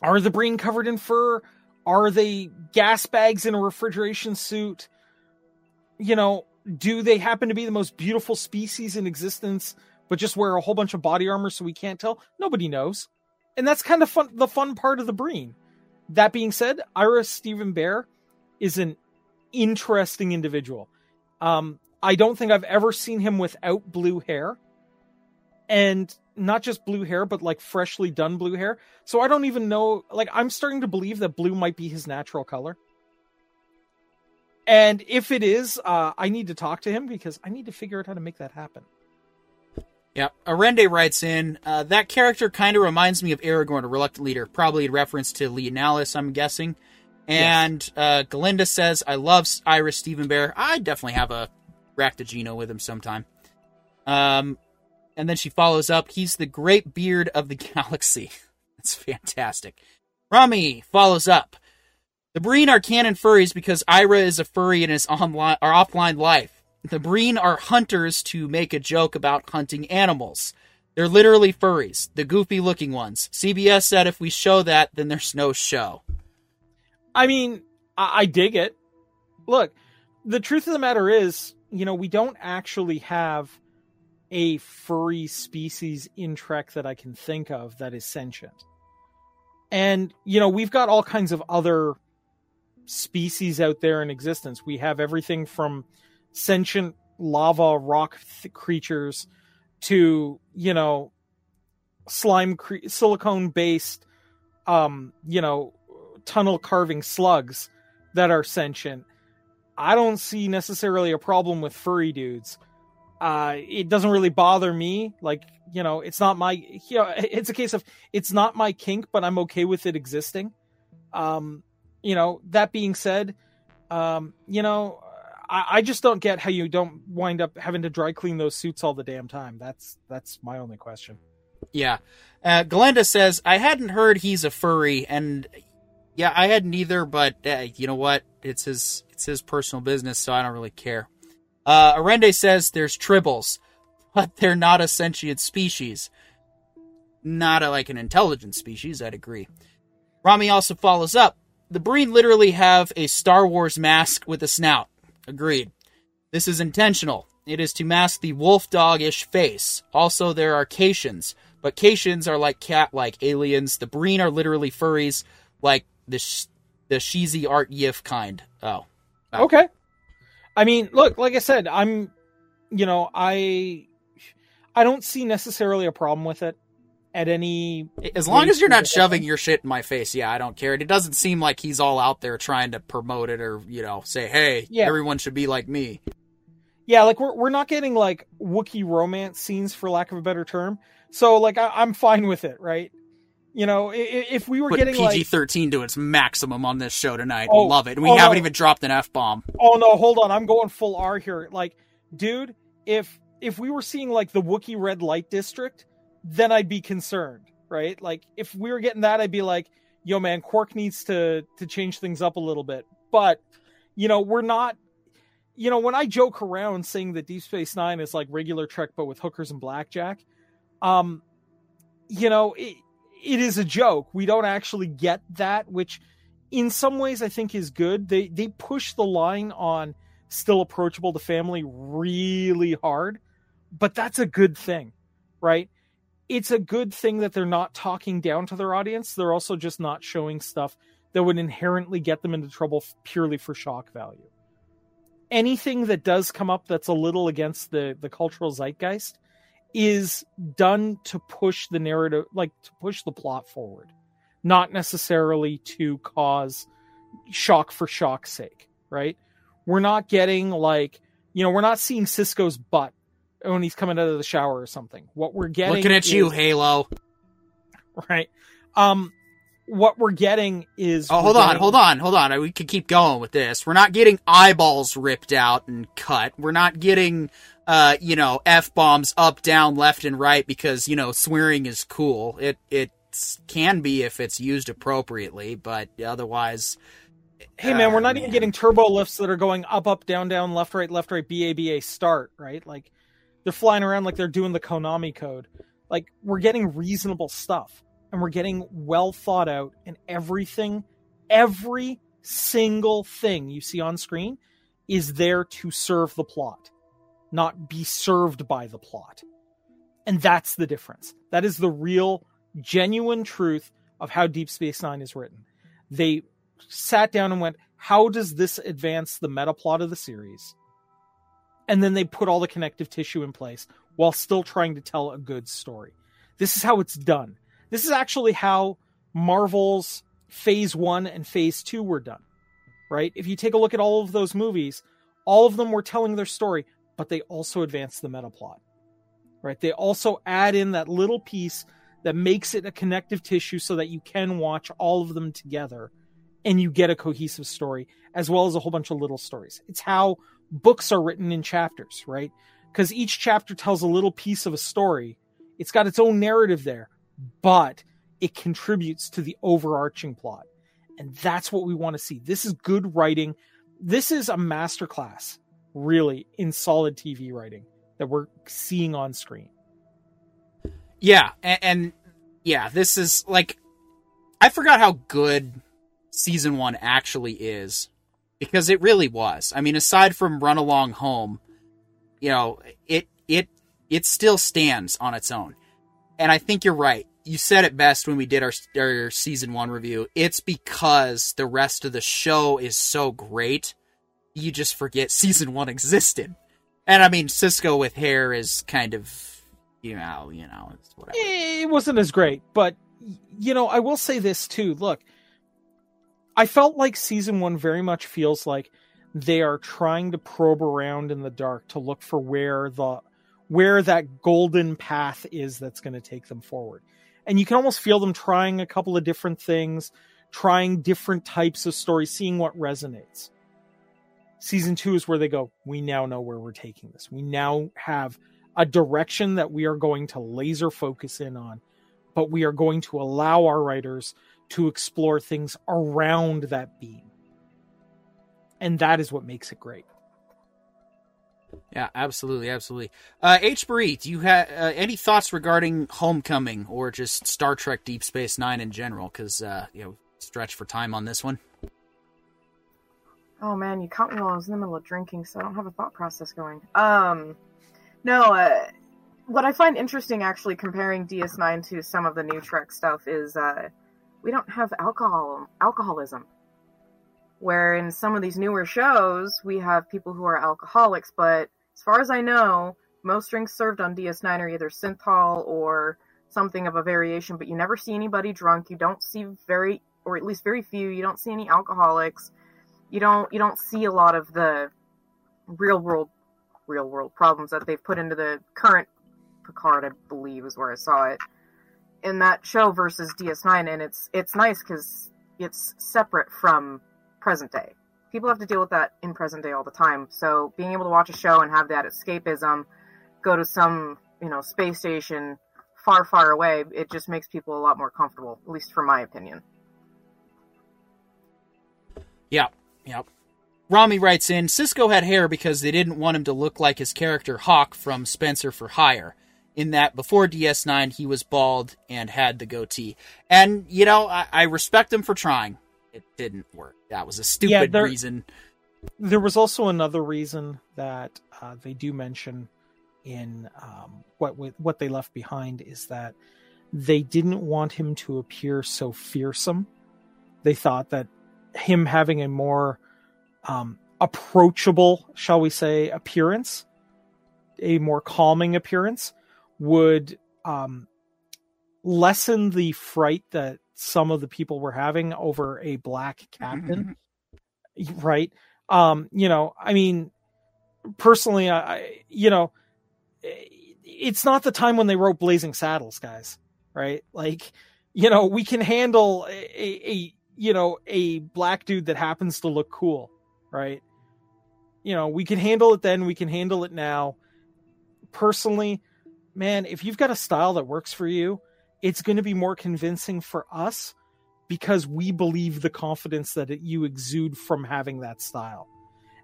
are the Breen covered in fur? Are they gas bags in a refrigeration suit? You know, do they happen to be the most beautiful species in existence, but just wear a whole bunch of body armor so we can't tell? Nobody knows. And that's kind of fun, the fun part of the Breen. That being said, Ira Steven Behr is an interesting individual. Um, I don't think I've ever seen him without blue hair. And not just blue hair, but like freshly done blue hair. So I don't even know. Like, I'm starting to believe that blue might be his natural color. And if it is, uh, I need to talk to him because I need to figure out how to make that happen. Yeah, Arende writes in uh, that character kind of reminds me of Aragorn, a reluctant leader, probably in reference to Li Nalas, I'm guessing. And yes. uh, Galinda says, "I love Ira Steven Behr. I definitely have a Raktajino with him sometime." Um, and then she follows up, "He's the great beard of the [LAUGHS] galaxy." That's fantastic. Rami follows up. The Breen are canon furries because Ira is a furry in his online or offline life. The Breen are hunters to make a joke about hunting animals. They're literally furries, the goofy looking ones. CBS said if we show that, then there's no show. I mean, I, I dig it. Look, the truth of the matter is, you know, we don't actually have a furry species in Trek that I can think of that is sentient. And, you know, we've got all kinds of other species out there in existence. We have everything from sentient lava rock th- creatures to you know slime cre- silicone based um you know tunnel carving slugs that are sentient i don't see necessarily a problem with furry dudes uh it doesn't really bother me like you know it's not my you know, [LAUGHS] it's a case of it's not my kink but i'm okay with it existing um you know that being said um you know I, I just don't get how you don't wind up having to dry clean those suits all the damn time. That's that's my only question. Yeah. Uh, Glenda says, I hadn't heard he's a furry, and yeah, I had neither, but uh, you know what? It's his it's his personal business, so I don't really care. Uh, Arende says there's tribbles, [LAUGHS] but they're not a sentient species. Not a, like an intelligent species, I'd agree. Rami also follows up. The Breen literally have a Star Wars mask with a snout. Agreed. This is intentional. It is to mask the wolf dog-ish face. Also, there are Caitians, but Caitians are like cat-like aliens. The Breen are literally furries, like the sh- the cheesy art yif kind. Oh, wow. okay. I mean, look, like I said, I'm, you know, I, I don't see necessarily a problem with it at any as long as you're not shoving your shit in my face yeah i don't care it doesn't seem like he's all out there trying to promote it or you know say hey yeah. everyone should be like me yeah like we're, we're not getting like wookie romance scenes for lack of a better term so like I, am fine with it right you know if, we were Put getting pg-13 like, to its maximum on this show tonight oh, love it we oh, haven't no. even dropped an f-bomb oh no hold on i'm going full r here like dude if if we were seeing like the wookie red light district then I'd be concerned, right? Like if we were getting that, I'd be like, yo man, Quark needs to to change things up a little bit. But you know, we're not you know, when I joke around saying that Deep Space Nine is like regular Trek but with hookers and blackjack, um, you know, it, it is a joke. We don't actually get that, which in some ways I think is good. They they push the line on still approachable to family really hard, but that's a good thing, right? it's a good thing that they're not talking down to their audience. They're also just not showing stuff that would inherently get them into trouble purely for shock value. Anything that does come up that's a little against the the cultural zeitgeist is done to push the narrative like to push the plot forward, not necessarily to cause shock for shock's sake, right? We're not getting like, you know, we're not seeing Sisko's butt when he's coming out of the shower or something. What we're getting Looking at is, you, Halo. Right. Um what we're getting is Oh, hold on, hold on, hold on. We could keep going with this. We're not getting eyeballs ripped out and cut. We're not getting uh, you know, F bombs up, down, left and right because, you know, swearing is cool. It it can be if it's used appropriately, but otherwise. Hey man, uh, we're not even getting turbo lifts that are going up, up, down, down, left, right, left, right, B A B A start, right? Like they're flying around like they're doing the Konami code. Like we're getting reasonable stuff and we're getting well thought out and everything, every single thing you see on screen is there to serve the plot, not be served by the plot. And that's the difference. That is the real, genuine truth of how Deep Space Nine is written. They sat down and went, how does this advance the meta plot of the series? And then they put all the connective tissue in place while still trying to tell a good story. This is how it's done. This is actually how Marvel's phase one and phase two were done, right? If you take a look at all of those movies, all of them were telling their story, but they also advanced the meta plot, right? They also add in that little piece that makes it a connective tissue so that you can watch all of them together and you get a cohesive story as well as a whole bunch of little stories. It's how books are written in chapters, right? Because each chapter tells a little piece of a story. It's got its own narrative there, but it contributes to the overarching plot. And that's what we want to see. This is good writing. This is a masterclass, really, in solid TV writing that we're seeing on screen. Yeah, and, and yeah, this is like I forgot how good season one actually is because it really was. I mean, aside from Run Along Home, you know, it it it still stands on its own. And I think you're right. You said it best when we did our, our season one review. It's because the rest of the show is so great, you just forget season one existed. And I mean, Sisko with hair is kind of, you know, you know, it's whatever. Eh, it wasn't as great, but you know, I will say this too. Look, I felt like season one very much feels like they are trying to probe around in the dark to look for where the where that golden path is that's going to take them forward. And you can almost feel them trying a couple of different things, trying different types of stories, seeing what resonates. Season two is where they go, we now know where we're taking this. We now have a direction that we are going to laser focus in on, but we are going to allow our writers to explore things around that beam. And that is what makes it great. Yeah, absolutely, absolutely. Uh, H. Marie, do you have uh, any thoughts regarding Homecoming or just Star Trek Deep Space Nine in general? Because uh, you know, stretch for time on this one. Oh man, you caught me while I was in the middle of drinking, so I don't have a thought process going. Um, no, uh, what I find interesting actually comparing DS9 to some of the new Trek stuff is uh, we don't have alcohol alcoholism. Where in some of these newer shows we have people who are alcoholics, but as far as I know, most drinks served on DS9 are either synthehol or something of a variation, but you never see anybody drunk. You don't see very or at least very few, you don't see any alcoholics. You don't you don't see a lot of the real world real world problems that they've put into the current Picard, I believe, is where I saw it in that show versus DS9, and it's it's nice because it's separate from present day. People have to deal with that in present day all the time. So being able to watch a show and have that escapism, go to some you know space station far far away, it just makes people a lot more comfortable. At least from my opinion. Yep, yep. Rami writes in Sisko had hair because they didn't want him to look like his character Hawk from Spenser for Hire in that before DS9 he was bald and had the goatee. And you know, I, I respect him for trying. It didn't work. That was a stupid Yeah, there- reason. There was also another reason that uh, they do mention in um, what what they left behind is that they didn't want him to appear so fearsome. They thought that him having a more um, approachable, shall we say, appearance, a more calming appearance, would um, lessen the fright that some of the people were having over a black captain. right? Um, you know, I mean, personally, I, you know, it's not the time when they wrote Blazing Saddles, guys. Right? Like, you know, we can handle a, a, a you know a black dude that happens to look cool, right? You know, we can handle it then. We can handle it now. Personally, man, if you've got a style that works for you, it's going to be more convincing for us because we believe the confidence that it, you exude from having that style.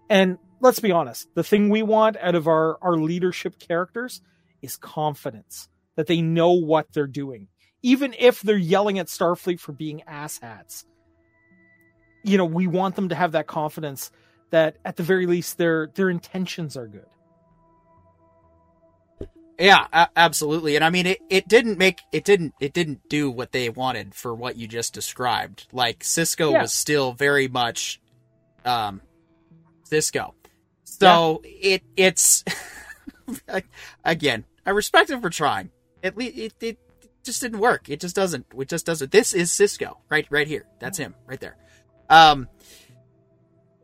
And let's be honest, the thing we want out of our, our leadership characters is confidence that they know what they're doing. Even if they're yelling at Starfleet for being asshats, you know, we want them to have that confidence that at the very least their their intentions are good. Yeah, a- absolutely. And I mean, it, it didn't make, it didn't, it didn't do what they wanted for what you just described. Like Sisko Yeah. was still very much, um, Sisko. So it, it's, [LAUGHS] again, I respect him for trying. At least it, it just didn't work. It just doesn't, it just doesn't. This is Sisko right, right here. That's him right there. Um,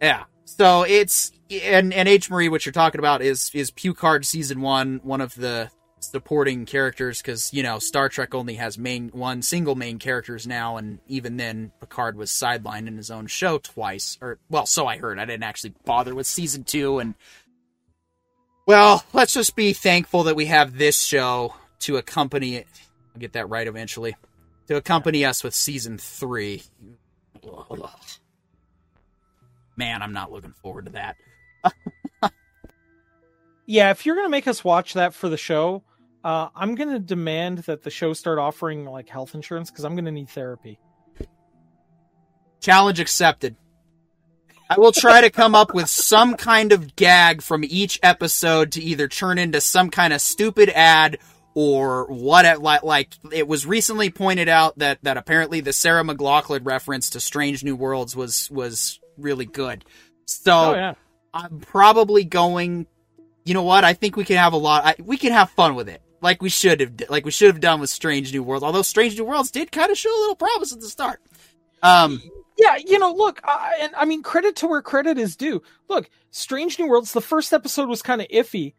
yeah. So it's and and H Marie, what you're talking about is is Picard season one, one of the supporting characters because you know Star Trek only has main one single main characters now, and even then Picard was sidelined in his own show twice, or well, so I heard. I didn't actually bother with season two, and well, let's just be thankful that we have this show to accompany it. I'll get that right eventually. To accompany us with season three. Man, I'm not looking forward to that. [LAUGHS] Yeah, if you're going to make us watch that for the show, uh, I'm going to demand that the show start offering like health insurance because I'm going to need therapy. Challenge accepted. I will try to come up with some kind of gag from each episode to either turn into some kind of stupid ad or what it, like like it was recently pointed out that that apparently the Sarah McLachlan reference to Strange New Worlds was was really good. So oh yeah, I'm probably going. You know what? I think we can have a lot. I, we can have fun with it, like we should have, like we should have done with Strange New Worlds. Although Strange New Worlds did kind of show a little promise at the start. Um, yeah. You know, look, uh, and I mean, credit to where credit is due. Look, Strange New Worlds. The first episode was kind of iffy,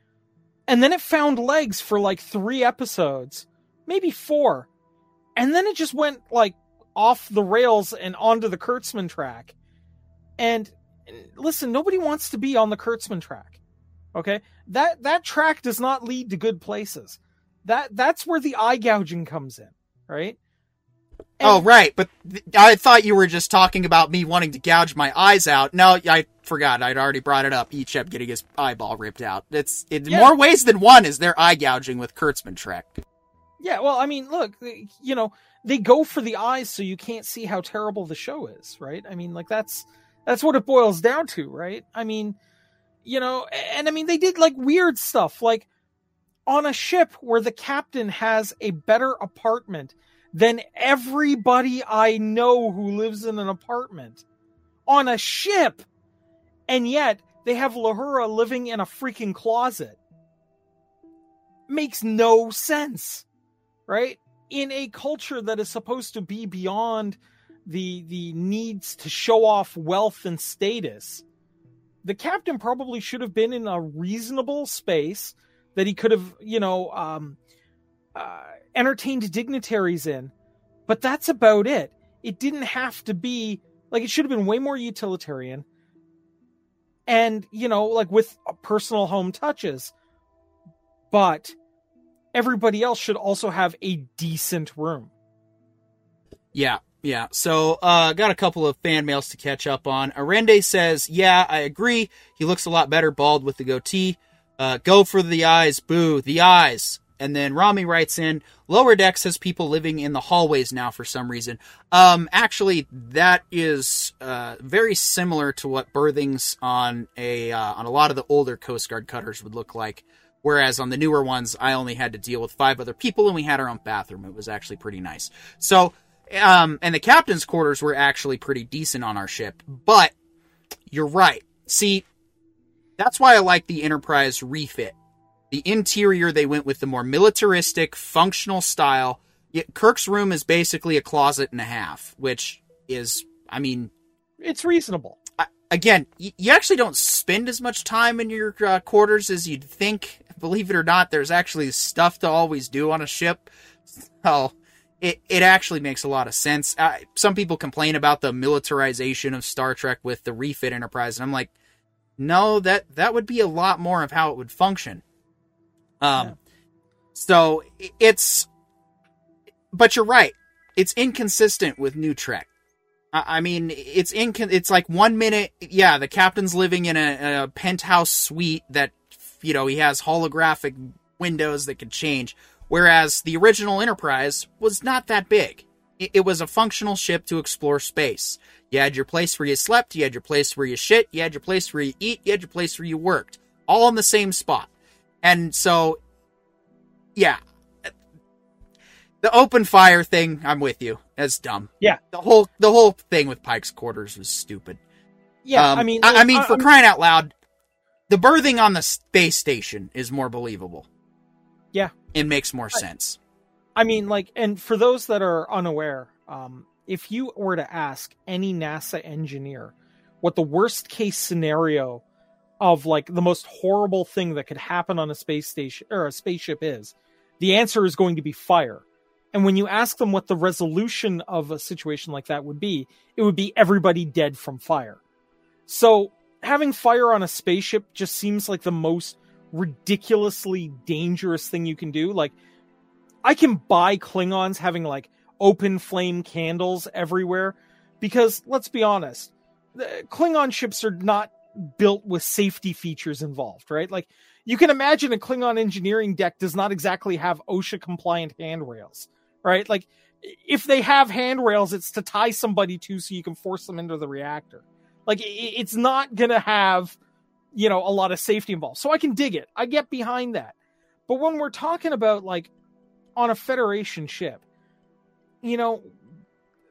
and then it found legs for like three episodes, maybe four, and then it just went like off the rails and onto the Kurtzman track. And listen, nobody wants to be on the Kurtzman track. Okay? That that track does not lead to good places. That that's where the eye gouging comes in, right? And- oh right, but th- I thought you were just talking about me wanting to gouge my eyes out. No, I forgot. I'd already brought it up. Icheb getting his eyeball ripped out. It's in Yeah. more ways than one is there eye gouging with Kurtzman Trek. Yeah, well, I mean, look, you know, they go for the eyes so you can't see how terrible the show is, right? I mean, like that's that's what it boils down to, right? I mean, you know, and I mean they did like weird stuff like on a ship where the captain has a better apartment than everybody I know who lives in an apartment on a ship. And yet they have Lahura living in a freaking closet. Makes no sense right? In a culture that is supposed to be beyond the the needs to show off wealth and status, the captain probably should have been in a reasonable space that he could have, you know, um, uh, entertained dignitaries in. But that's about it. It didn't have to be like it should have been way more utilitarian, and you know, like with personal home touches. But everybody else should also have a decent room. Yeah, yeah. So, uh, got a couple of fan mails to catch up on. Arende says, "Yeah, I agree. He looks a lot better bald with the goatee. Uh, go for the eyes, boo, the eyes." And then Rami writes in, "Lower decks has people living in the hallways now for some reason." Um, actually, that is uh, very similar to what berthings on a uh, on a lot of the older Coast Guard cutters would look like. Whereas on the newer ones, I only had to deal with five other people and we had our own bathroom. It was actually pretty nice. So, um, and the captain's quarters were actually pretty decent on our ship. But you're right. See, that's why I like the Enterprise refit. The interior, they went with the more militaristic, functional style. Yet Kirk's room is basically a closet and a half, which is, I mean, It's reasonable. I- again, y- you actually don't spend as much time in your uh, quarters as you'd think. Believe it or not, there's actually stuff to always do on a ship. So it it actually makes a lot of sense. Uh, some people complain about the militarization of Star Trek with the refit Enterprise, and I'm like, no, that that would be a lot more of how it would function. Um, Yeah. so it's but you're right. It's inconsistent with New Trek. I, I mean, it's incon- It's like one minute, yeah, the captain's living in a, a penthouse suite that, you know, he has holographic windows that could change, whereas the original Enterprise was not that big. It, was a functional ship to explore space. You had your place where you slept, you had your place where you shit, you had your place where you eat, you had your place where you worked, all in the same spot. And so, yeah, the open fire thing, I'm with you. That's dumb. Yeah. The whole the whole thing with Pike's quarters was stupid. Yeah, Um, I mean, I, I mean, I- for I'm- crying out loud, the berthing on the space station is more believable. Yeah. It makes more sense. I mean, like, and for those that are unaware, um, if you were to ask any NASA engineer what the worst case scenario of like the most horrible thing that could happen on a space station or a spaceship is, the answer is going to be fire. And when you ask them what the resolution of a situation like that would be, it would be everybody dead from fire. So having fire on a spaceship just seems like the most ridiculously dangerous thing you can do. Like, I can buy Klingons having like open flame candles everywhere because let's be honest, Klingon ships are not built with safety features involved, right? Like you can imagine a Klingon engineering deck does not exactly have OSHA compliant handrails, right? Like if they have handrails, it's to tie somebody to so you can force them into the reactor. Like it's not going to have, you know, a lot of safety involved. So I can dig it. I get behind that. But when we're talking about like on a Federation ship, you know,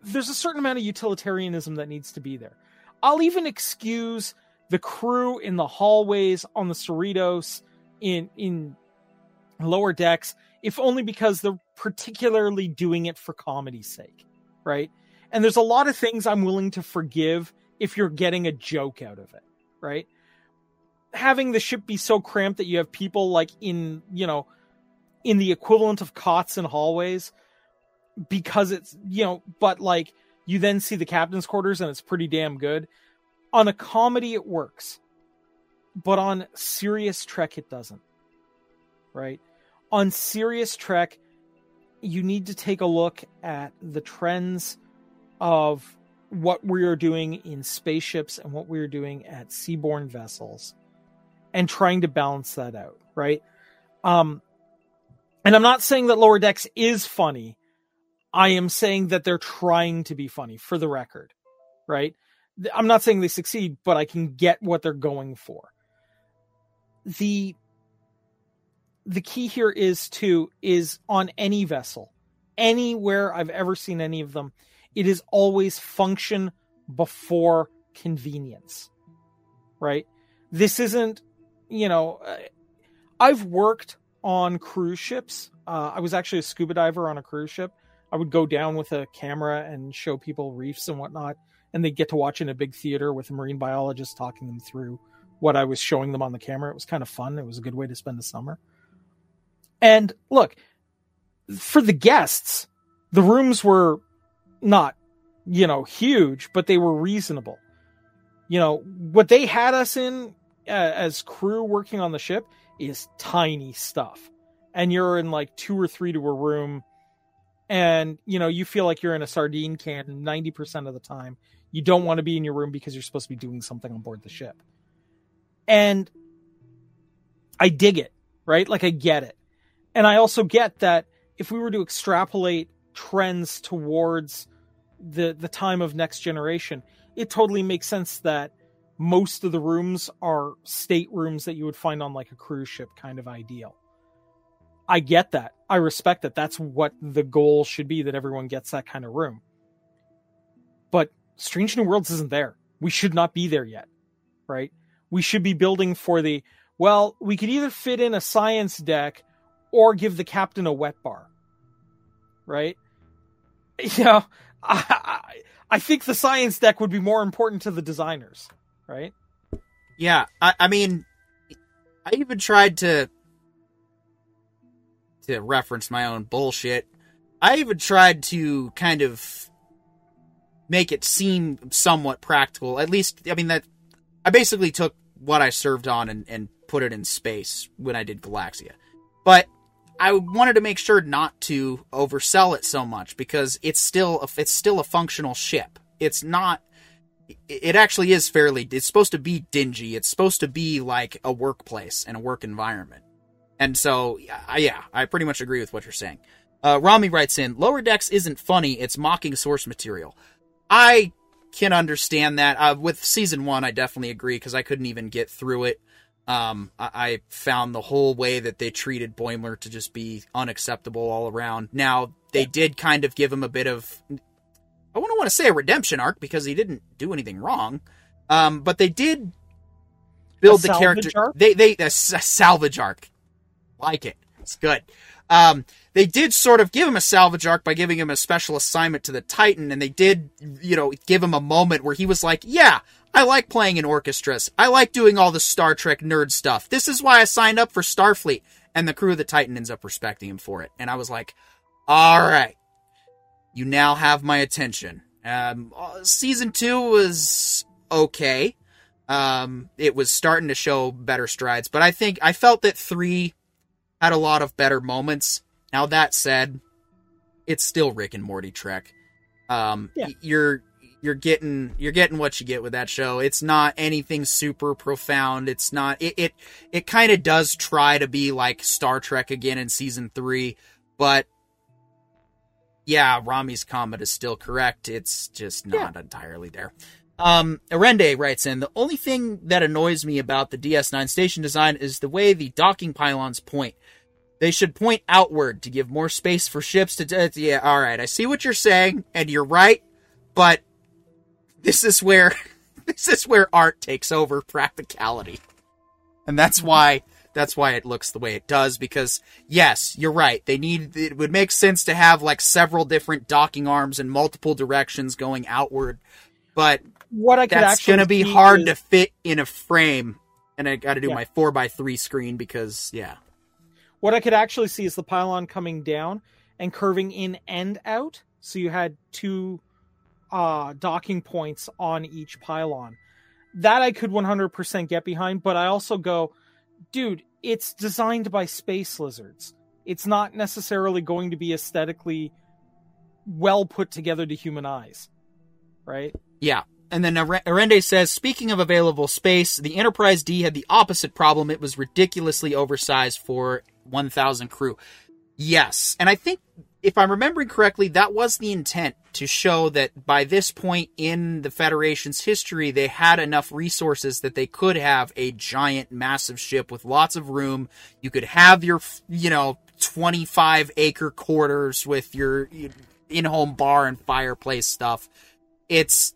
there's a certain amount of utilitarianism that needs to be there. I'll even excuse the crew in the hallways on the Cerritos in in lower decks, if only because they're particularly doing it for comedy's sake, right? And there's a lot of things I'm willing to forgive if you're getting a joke out of it, right? Having the ship be so cramped that you have people like in, you know, in the equivalent of cots and hallways because it's, you know, but like you then see the captain's quarters and it's pretty damn good. On a comedy, it works, but on serious Trek, it doesn't. Right? On serious Trek, you need to take a look at the trends of what we are doing in spaceships and what we are doing at seaborne vessels and trying to balance that out, right? Um, and I'm not saying that Lower Decks is funny. I am saying that they're trying to be funny for the record, right? I'm not saying they succeed, but I can get what they're going for. The the key here is to is on any vessel, anywhere I've ever seen any of them, it is always function before convenience. Right? This isn't, you know, uh, I've worked on cruise ships. Uh, I was actually a scuba diver on a cruise ship. I would go down with a camera and show people reefs and whatnot, and they'd get to watch in a big theater with a marine biologist talking them through what I was showing them on the camera. It was kind of fun. It was a good way to spend the summer. And look, for the guests, the rooms were not, you know, huge, but they were reasonable. You know, what they had us in Uh, as crew working on the ship is tiny stuff. And you're in like two or three to a room and you know you feel like you're in a sardine can 90% of the time. You don't want to be in your room because you're supposed to be doing something on board the ship. And i dig it right? Like i get it. And i also get that if we were to extrapolate trends towards the the time of next generation it totally makes sense that most of the rooms are staterooms that you would find on like a cruise ship kind of ideal I get that. I respect that. That's what the goal should be that everyone gets that kind of room. But Strange New Worlds isn't there. We should not be there yet, right? We should be building for the well, we could either fit in a science deck or give the captain a wet bar. Right? [LAUGHS] You know, I, I, I think the science deck would be more important to the designers, right? Yeah, I, I mean, I even tried to to reference my own bullshit. I even tried to kind of make it seem somewhat practical. At least, I mean that I basically took what I served on and, and put it in space when I did Galaxia. But I wanted to make sure not to oversell it so much because it's still a, it's still a functional ship. It's not. It actually is fairly. It's supposed to be dingy. It's supposed to be like a workplace and a work environment. And so, yeah, I pretty much agree with what you're saying. Uh, Rami writes in, Lower Decks isn't funny, it's mocking source material. I can understand that. Uh, with season one, I definitely agree because I couldn't even get through it. Um, I, I, found the whole way that they treated Boimler to just be unacceptable all around. Now, they did kind of give him a bit of, I wouldn't want to say a redemption arc because he didn't do anything wrong. Um, but they did build the character. arc? They, they, a salvage arc. Like it. It's good. Um, they did sort of give him a salvage arc by giving him a special assignment to the Titan, and they did, you know, give him a moment where he was like, yeah, I like playing in orchestras. I like doing all the Star Trek nerd stuff. This is why I signed up for Starfleet. And the crew of the Titan ends up respecting him for it. And I was like, all right, you now have my attention. Um, uh, season two was okay. Um, it was starting to show better strides, but I think I felt that three had a lot of better moments. Now that said, it's still Rick and Morty Trek. Um, Yeah. you're you're getting you're getting what you get with that show. It's not anything super profound. It's not it it, it kind of does try to be like Star Trek again in season 3, but yeah, Rami's comment is still correct. It's just not entirely there. Um, Arende writes in, the only thing that annoys me about the DS9 station design is the way the docking pylons point. They should point outward to give more space for ships to. Uh, yeah, all right. I see what you're saying, and you're right, but this is where [LAUGHS] this is where art takes over practicality, and that's why that's why it looks the way it does. Because yes, you're right. They need. It would make sense to have like several different docking arms in multiple directions going outward, but What I could that's actually gonna be hard is- to fit in a frame, and I got to do Yeah. my four by three screen because yeah. What I could actually see is the pylon coming down and curving in and out. So you had two uh, docking points on each pylon. That I could 100% get behind, but I also go, dude, it's designed by space lizards. It's not necessarily going to be aesthetically well put together to human eyes. Right? Yeah. And then Are- Arende says, speaking of available space, the Enterprise D had the opposite problem. It was ridiculously oversized for 1,000 crew. Yes. And I think, if I'm remembering correctly, that was the intent to show that by this point in the Federation's history, they had enough resources that they could have a giant, massive ship with lots of room. You could have your, you know, 25 acre quarters with your in home bar and fireplace stuff. It's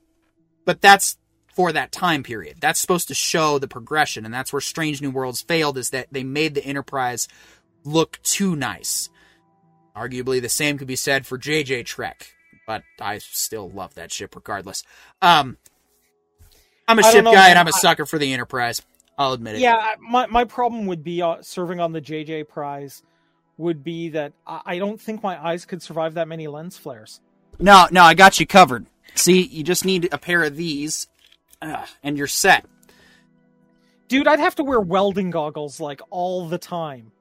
but that's for that time period. That's supposed to show the progression, and that's where Strange New Worlds failed, is that they made the Enterprise look too nice. Arguably, the same could be said for JJ Trek, but I still love that ship regardless. Um, I'm a ship know, guy, man. and I'm a sucker for the Enterprise. I'll admit it. Yeah, my my problem would be uh, serving on the JJ prize would be that I, I don't think my eyes could survive that many lens flares. No, no, I got you covered. See, you just need a pair of these, uh, and you're set. Dude, I'd have to wear welding goggles like all the time.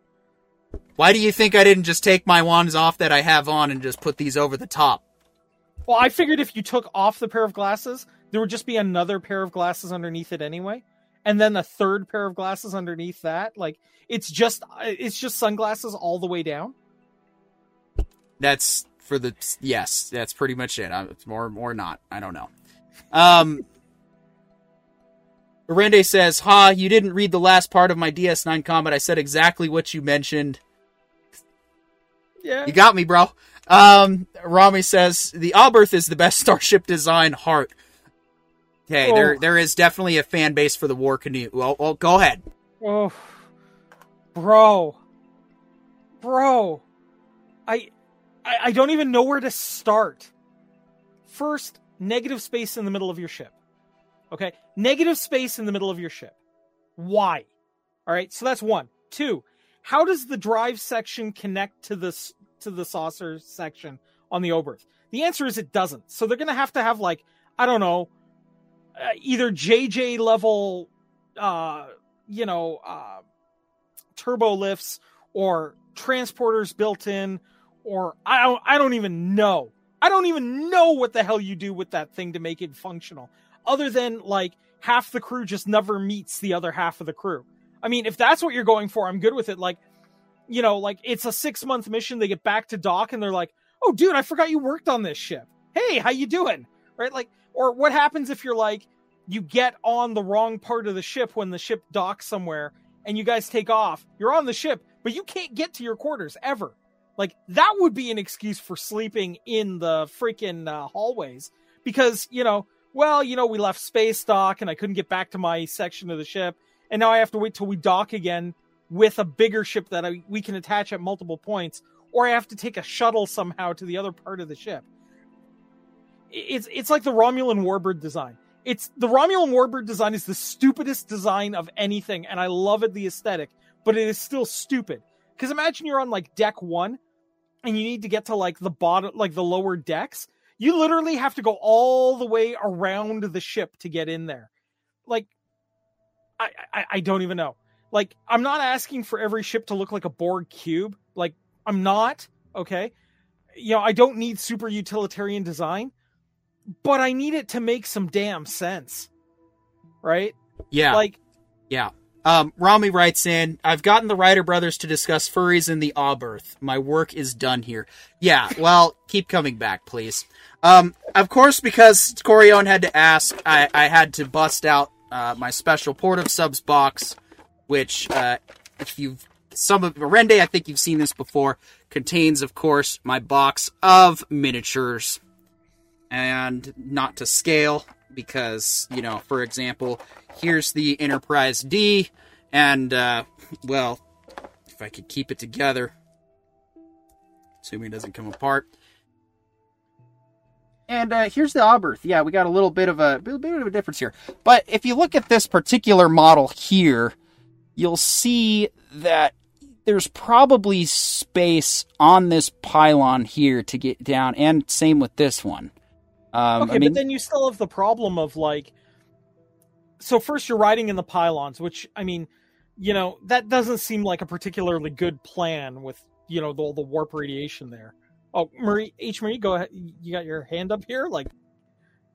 Why do you think I didn't just take my wands off that I have on and just put these over the top? Well, I figured if you took off the pair of glasses, there would just be another pair of glasses underneath it anyway, and then a third pair of glasses underneath that. Like it's just it's just sunglasses all the way down. That's for the yes. That's pretty much it. It's more or not. I don't know. Um, Arende says, "Ha! You didn't read the last part of my DS9 comment. I said exactly what you mentioned. Yeah. You got me, bro." Um, Rami says the Oberth is the best [LAUGHS] starship design. Heart. Okay, there Oh. there is definitely a fan base for the War Canoe. Well, well go ahead. Oh, bro, bro, I, I, I don't even know where to start. First, negative space in the middle of your ship. Okay, negative space in the middle of your ship. Why? All right, so that's one. Two, how does the drive section connect to this to the saucer section on the Oberth? The answer is it doesn't. So they're gonna have to have like I don't know, uh, either JJ level, uh, you know, uh, turbo lifts or transporters built in, or I don't I don't even know. I don't even know what the hell you do with that thing to make it functional, other than like half the crew just never meets the other half of the crew. I mean, if that's what you're going for, I'm good with it. Like, you know, like it's a six month mission. They get back to dock and they're like, "Oh, dude, I forgot you worked on this ship. Hey, how you doing?" Right? Like, or what happens if you're like, you get on the wrong part of the ship when the ship docks somewhere and you guys take off. You're on the ship, but you can't get to your quarters ever. Like that would be an excuse for sleeping in the freaking uh, hallways because, you know, well, you know, we left space dock and I couldn't get back to my section of the ship and now I have to wait till we dock again with a bigger ship that I, we can attach at multiple points or I have to take a shuttle somehow to the other part of the ship. It's it's like the Romulan Warbird design it's the Romulan Warbird design is the stupidest design of anything, and I love it the aesthetic, but it is still stupid. Because imagine you're on like deck one, and you need to get to like the bottom, like the lower decks. You literally have to go all the way around the ship to get in there. Like, I, I, I don't even know. Like, I'm not asking for every ship to look like a Borg cube. Like, I'm not. Okay, you know, I don't need super utilitarian design but I need it to make some damn sense. Right? Yeah. Like Yeah. Um, Rami writes in, I've gotten the Writer brothers to discuss furries in the Oberth. My work is done here. Yeah, well, [LAUGHS] keep coming back, please. Um, of course, because Corione had to ask, I, I had to bust out uh, my special Port of Subs box, which, uh, if you've some of Rende, I think you've seen this before, contains, of course, my box of miniatures and not to scale because, you know, for example, here's the Enterprise D, and, uh, well, if I could keep it together, assuming it doesn't come apart. And uh, here's the Oberth. Yeah, we got a little bit of a, bit of a difference here. But if you look at this particular model here, you'll see that there's probably space on this pylon here to get down, and same with this one. Um, okay, I mean, but then you still have the problem of like, so first you're riding in the pylons, which I mean, you know, that doesn't seem like a particularly good plan with you know all the warp radiation there. Oh, Marie H. Marie, go ahead. You got your hand up here. Like,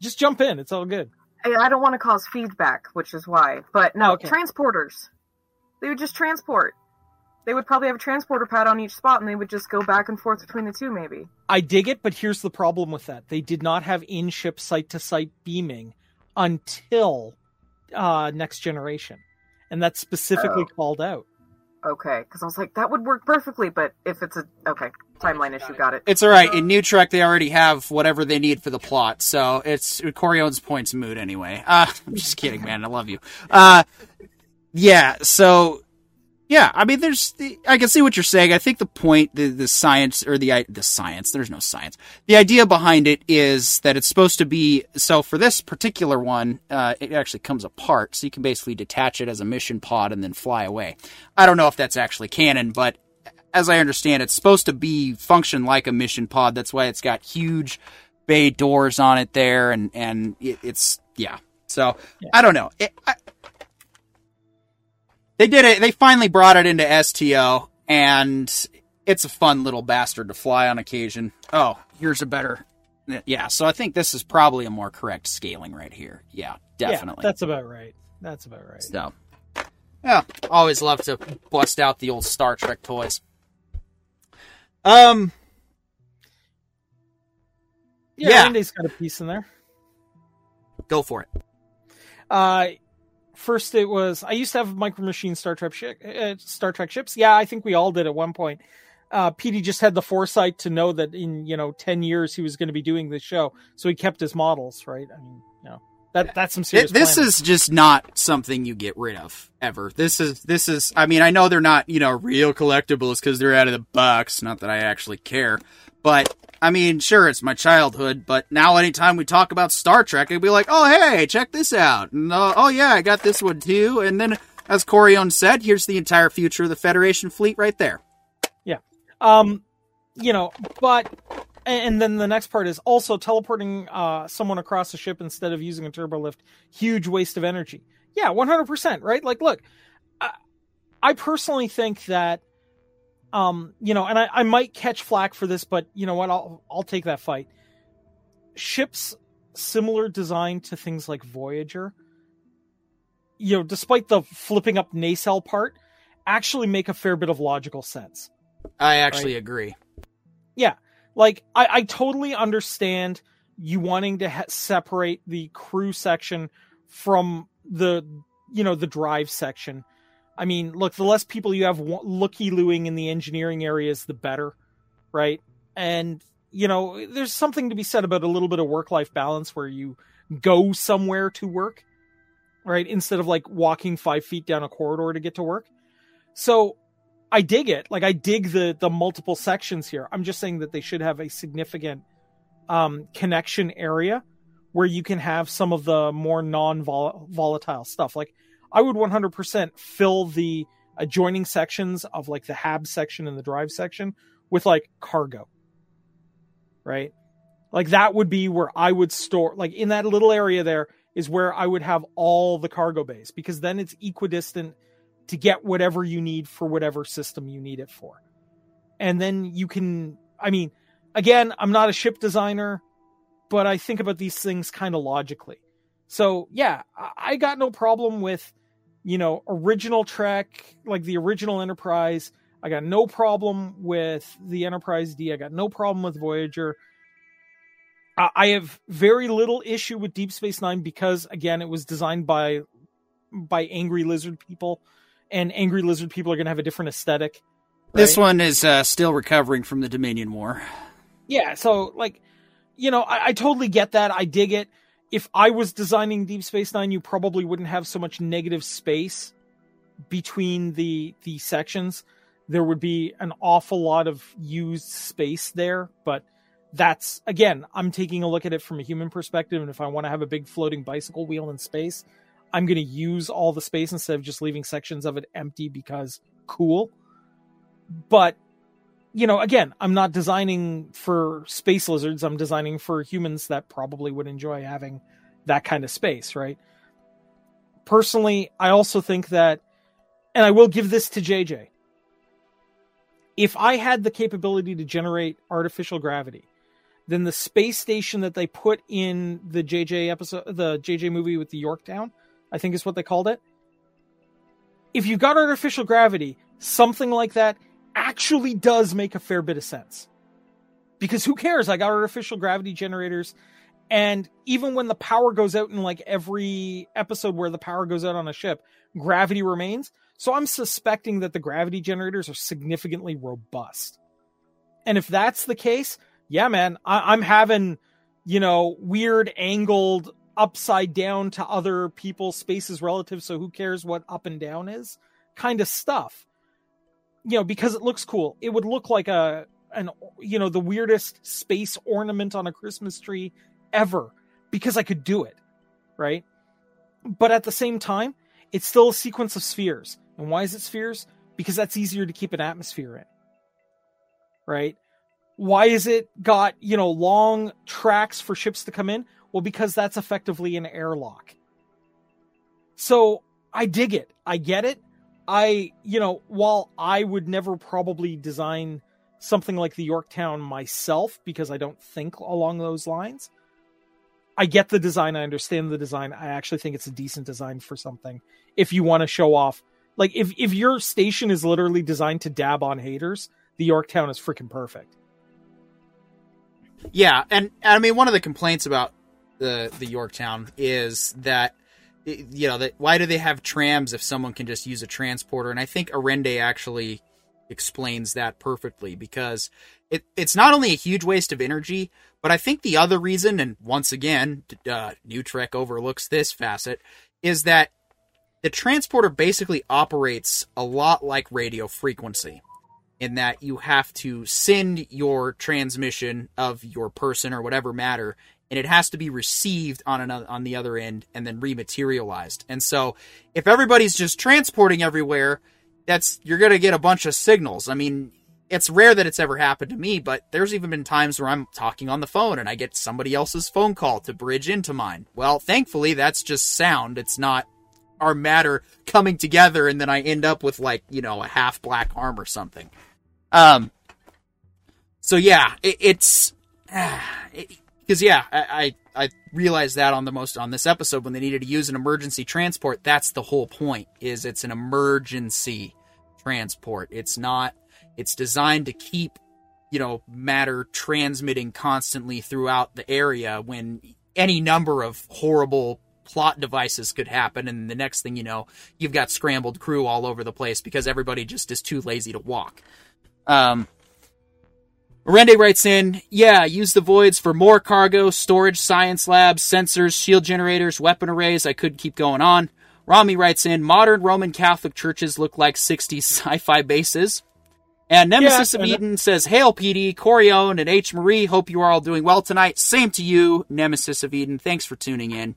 just jump in. It's all good. I, I don't want to cause feedback, which is why. But no, Okay. transporters. They would just transport. They would probably have a transporter pad on each spot, and they would just go back and forth between the two, maybe. I dig it, but here's the problem with that. They did not have in ship site to site beaming until uh, next generation. And that's specifically Oh. called out. Okay, because I was like, that would work perfectly, but if it's a okay timeline issue, got it. It's all right. In New Trek, they already have whatever they need for the plot, so it's Corione's points mood anyway. Uh, [LAUGHS] I'm just kidding, man. I love you. Uh, yeah. So, yeah. I mean, there's. the, I can see what you're saying. I think the point, the the science or the the science. There's no science. The idea behind it is that it's supposed to be. So for this particular one, uh, it actually comes apart, so you can basically detach it as a mission pod and then fly away. I don't know if that's actually canon, but as I understand, it's supposed to be function like a mission pod. That's why it's got huge bay doors on it there, and and it, it's yeah. So I don't know. It, I, they did it. They finally brought it into STO, and it's a fun little bastard to fly on occasion. Oh, here's a better. Yeah, so I think this is probably a more correct scaling right here. Yeah, definitely. Yeah, that's about right. That's about right. So, yeah, always love to bust out the old Star Trek toys. Um, Yeah, Yeah. Randy's got a piece in there. go for it. Uh, first, it was I used to have Micro Machine Star Trek shi uh, Star Trek ships. Yeah, I think we all did at one point. Uh, Petey just had the foresight to know that in you know ten years he was going to be doing this show, so he kept his models. Right? I mean, you know that that's some serious. This planning. is just not something you get rid of ever. This is this is. I mean, I know they're not you know real collectibles because they're out of the box. Not that I actually care, but I mean, sure, it's my childhood. But now, anytime we talk about Star Trek, I'd be like, oh hey, check this out. And, uh, oh yeah, I got this one too. And then, as Corione said, here's the entire future of the Federation fleet right there. Yeah. Um you know but and then the next part is also teleporting uh someone across the ship instead of using a turbo lift huge waste of energy yeah 100% right like look I, I personally think that um, you know, and I, I might catch flack for this, but you know what? I'll I'll take that fight. Ships similar design to things like Voyager, you know, despite the flipping up nacelle part, actually make a fair bit of logical sense. I actually right? agree. Yeah, like I, I totally understand you wanting to ha- separate the crew section from the you know the drive section. I mean, look, the less people you have looky looing in the engineering areas, the better, right? And you know, there's something to be said about a little bit of work life balance where you go somewhere to work, right? Instead of like walking five feet down a corridor to get to work. So I dig it. Like I dig the the multiple sections here. I'm just saying that they should have a significant um, connection area where you can have some of the more non volatile stuff. Like I would 100% fill the adjoining sections of like the hab section and the drive section with like cargo. Right? Like that would be where I would store like in that little area there is where I would have all the cargo bays because then it's equidistant to get whatever you need for whatever system you need it for. And then you can, I mean, again, I'm not a ship designer, but I think about these things kind of logically. So, yeah, I got no problem with, you know, original Trek, like the original Enterprise. I got no problem with the Enterprise D. I got no problem with Voyager. I have very little issue with Deep Space Nine because, again, it was designed by by angry lizard people and angry lizard people are going to have a different aesthetic. Right? This one is uh, still recovering from the Dominion War. Yeah, so like, you know, I, I totally get that. I dig it. If I was designing Deep Space Nine, you probably wouldn't have so much negative space between the the sections. There would be an awful lot of used space there, but that's again, I'm taking a look at it from a human perspective, and if I want to have a big floating bicycle wheel in space, I'm going to use all the space instead of just leaving sections of it empty because cool. But, you know, again, I'm not designing for space lizards. I'm designing for humans that probably would enjoy having that kind of space, right? Personally, I also think that, and I will give this to JJ. If I had the capability to generate artificial gravity, then the space station that they put in the JJ episode, the JJ movie with the Yorktown, I think is what they called it. If you've got artificial gravity, something like that actually does make a fair bit of sense. Because who cares? I got artificial gravity generators. And even when the power goes out in like every episode where the power goes out on a ship, gravity remains. So I'm suspecting that the gravity generators are significantly robust. And if that's the case, yeah, man, I- am having, you know, weird angled upside down to other people's spaces relative, so who cares what up and down is? Kind of stuff. You know, because it looks cool. It would look like a an you know, the weirdest space ornament on a Christmas tree ever because I could do it. Right? But at the same time, it's still a sequence of spheres. And why is it spheres? Because that's easier to keep an atmosphere in. Right? Why is it got, you know, long tracks for ships to come in? Well, because that's effectively an airlock. So I dig it. I get it. I, you know, while I would never probably design something like the Yorktown myself because I don't think along those lines, I get the design. I understand the design. I actually think it's a decent design for something. If you want to show off, like if if your station is literally designed to dab on haters, the Yorktown is freaking perfect. Yeah, and I mean one of the complaints about the the Yorktown is that you know that why do they have trams if someone can just use a transporter? And I think Arende actually explains that perfectly because it it's not only a huge waste of energy, but I think the other reason, and once again, uh, New Trek overlooks this facet, is that the transporter basically operates a lot like radio frequency in that you have to send your transmission of your person or whatever matter and it has to be received on another on the other end and then rematerialized. And so if everybody's just transporting everywhere, that's you're going to get a bunch of signals. I mean, it's rare that it's ever happened to me, but there's even been times where I'm talking on the phone and I get somebody else's phone call to bridge into mine. Well, thankfully that's just sound. It's not our matter coming together and then I end up with like, you know, a half black arm or something. Um. So yeah, it, it's [SIGHS] because yeah, I, I I realized that on the most on this episode when they needed to use an emergency transport. That's the whole point. Is it's an emergency transport. It's not. It's designed to keep you know matter transmitting constantly throughout the area when any number of horrible plot devices could happen and the next thing you know you've got scrambled crew all over the place because everybody just is too lazy to walk um Rende writes in, yeah, use the voids for more cargo, storage, science labs, sensors, shield generators, weapon arrays. I could keep going on. Rami writes in, modern Roman Catholic churches look like 60s sci fi bases. And Nemesis Yeah, of Eden says, Hail PD, Corione, and H. Marie. Hope you are all doing well tonight. Same to you, Nemesis of Eden. Thanks for tuning in.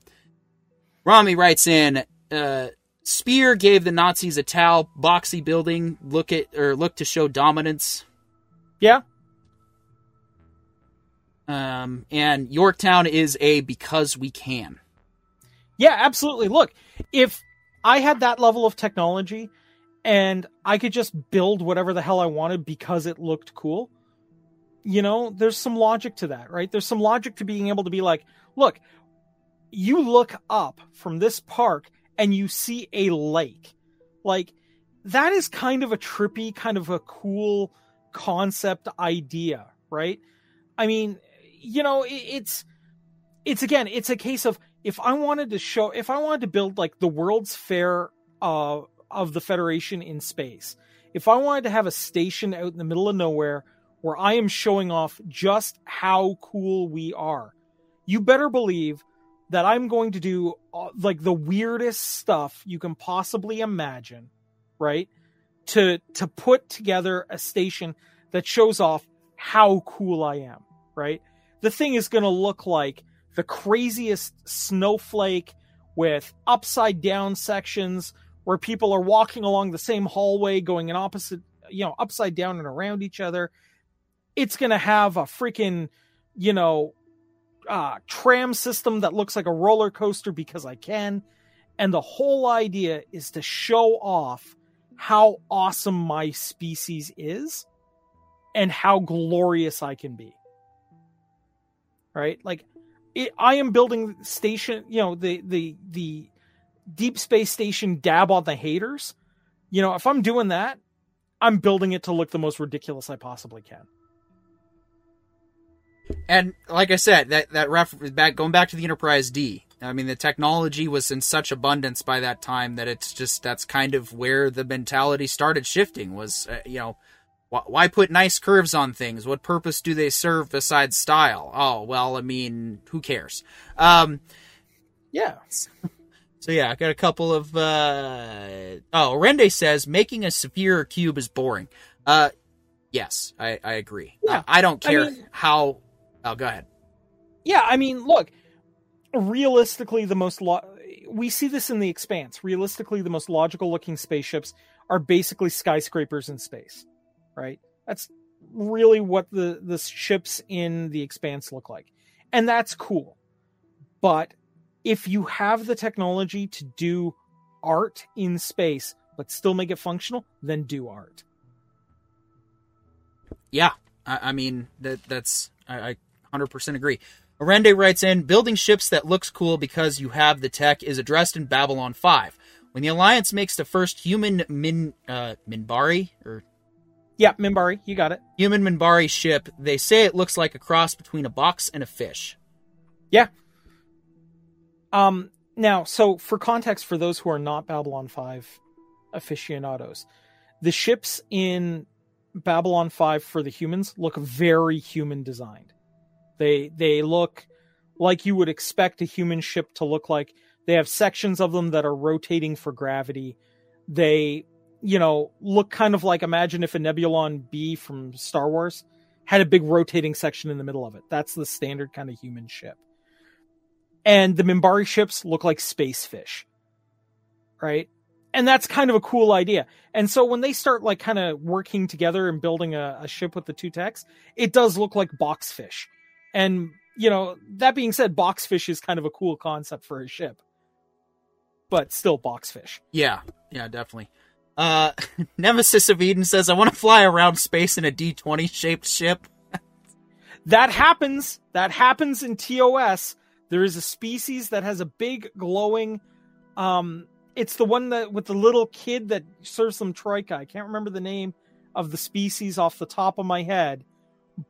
Rami writes in, uh, Speer gave the Nazis a towel boxy building. Look at or look to show dominance. Yeah. Um, and Yorktown is a because we can. Yeah, absolutely. Look, if I had that level of technology and I could just build whatever the hell I wanted because it looked cool, you know, there's some logic to that, right? There's some logic to being able to be like, look, you look up from this park and you see a lake. Like, that is kind of a trippy, kind of a cool concept idea, right? I mean, you know, it's it's again, it's a case of if I wanted to show, if I wanted to build like the World's Fair uh, of the Federation in space, if I wanted to have a station out in the middle of nowhere where I am showing off just how cool we are, you better believe that I'm going to do uh, like the weirdest stuff you can possibly imagine, right? To to put together a station that shows off how cool I am, right? The thing is going to look like the craziest snowflake with upside down sections where people are walking along the same hallway going in opposite you know upside down and around each other. It's going to have a freaking you know uh tram system that looks like a roller coaster because I can. And the whole idea is to show off how awesome my species is and how glorious I can be right like it, i am building station you know the the the deep space station dab on the haters you know if i'm doing that i'm building it to look the most ridiculous i possibly can And like I said, that that ref back going back to the Enterprise D. I mean, the technology was in such abundance by that time that it's just that's kind of where the mentality started shifting. Was uh, you know, why put nice curves on things? What purpose do they serve besides style? Oh well, I mean, who cares? Um, yeah so yeah, I got a couple of. Uh... Oh, Rende says making a sphere cube is boring. Uh, yes, I I agree. Yeah. Uh, I don't I care mean- how. Oh, go ahead. yeah i mean look realistically the most lo- we see this in the expanse realistically the most logical looking spaceships are basically skyscrapers in space right? That's really what the the ships in the expanse look like. And that's cool. But if you have the technology to do art in space but still make it functional then do art. Yeah, I, I mean that that's I, I 100% agree. Arende writes in, building ships that looks cool because you have the tech is addressed in Babylon 5. When the Alliance makes the first human Min uh, Minbari or yeah mimbari you got it human Minbari ship, they say it looks like a cross between a box and a fish. Yeah. Um, now, so for context, for those who are not Babylon 5 aficionados, the ships in Babylon 5 for the humans look very human designed. They they look like you would expect a human ship to look like. They have sections of them that are rotating for gravity. They, you know, look kind of like imagine if a Nebulon B from Star Wars had a big rotating section in the middle of it. That's the standard kind of human ship and the Minbari ships look like space fish. Right? And that's kind of a cool idea. And so when they start like kind of working together and building a, a ship with the two techs, it does look like boxfish. And you know, that being said, boxfish is kind of a cool concept for a ship. But still boxfish. Yeah, yeah, definitely. Uh, [LAUGHS] Nemesis of Eden says, I want to fly around space in a D20 shaped ship. [LAUGHS] That happens. That happens in TOS. There is a species that has a big glowing. Um, it's the one that with the little kid that serves some troika. I can't remember the name of the species off the top of my head,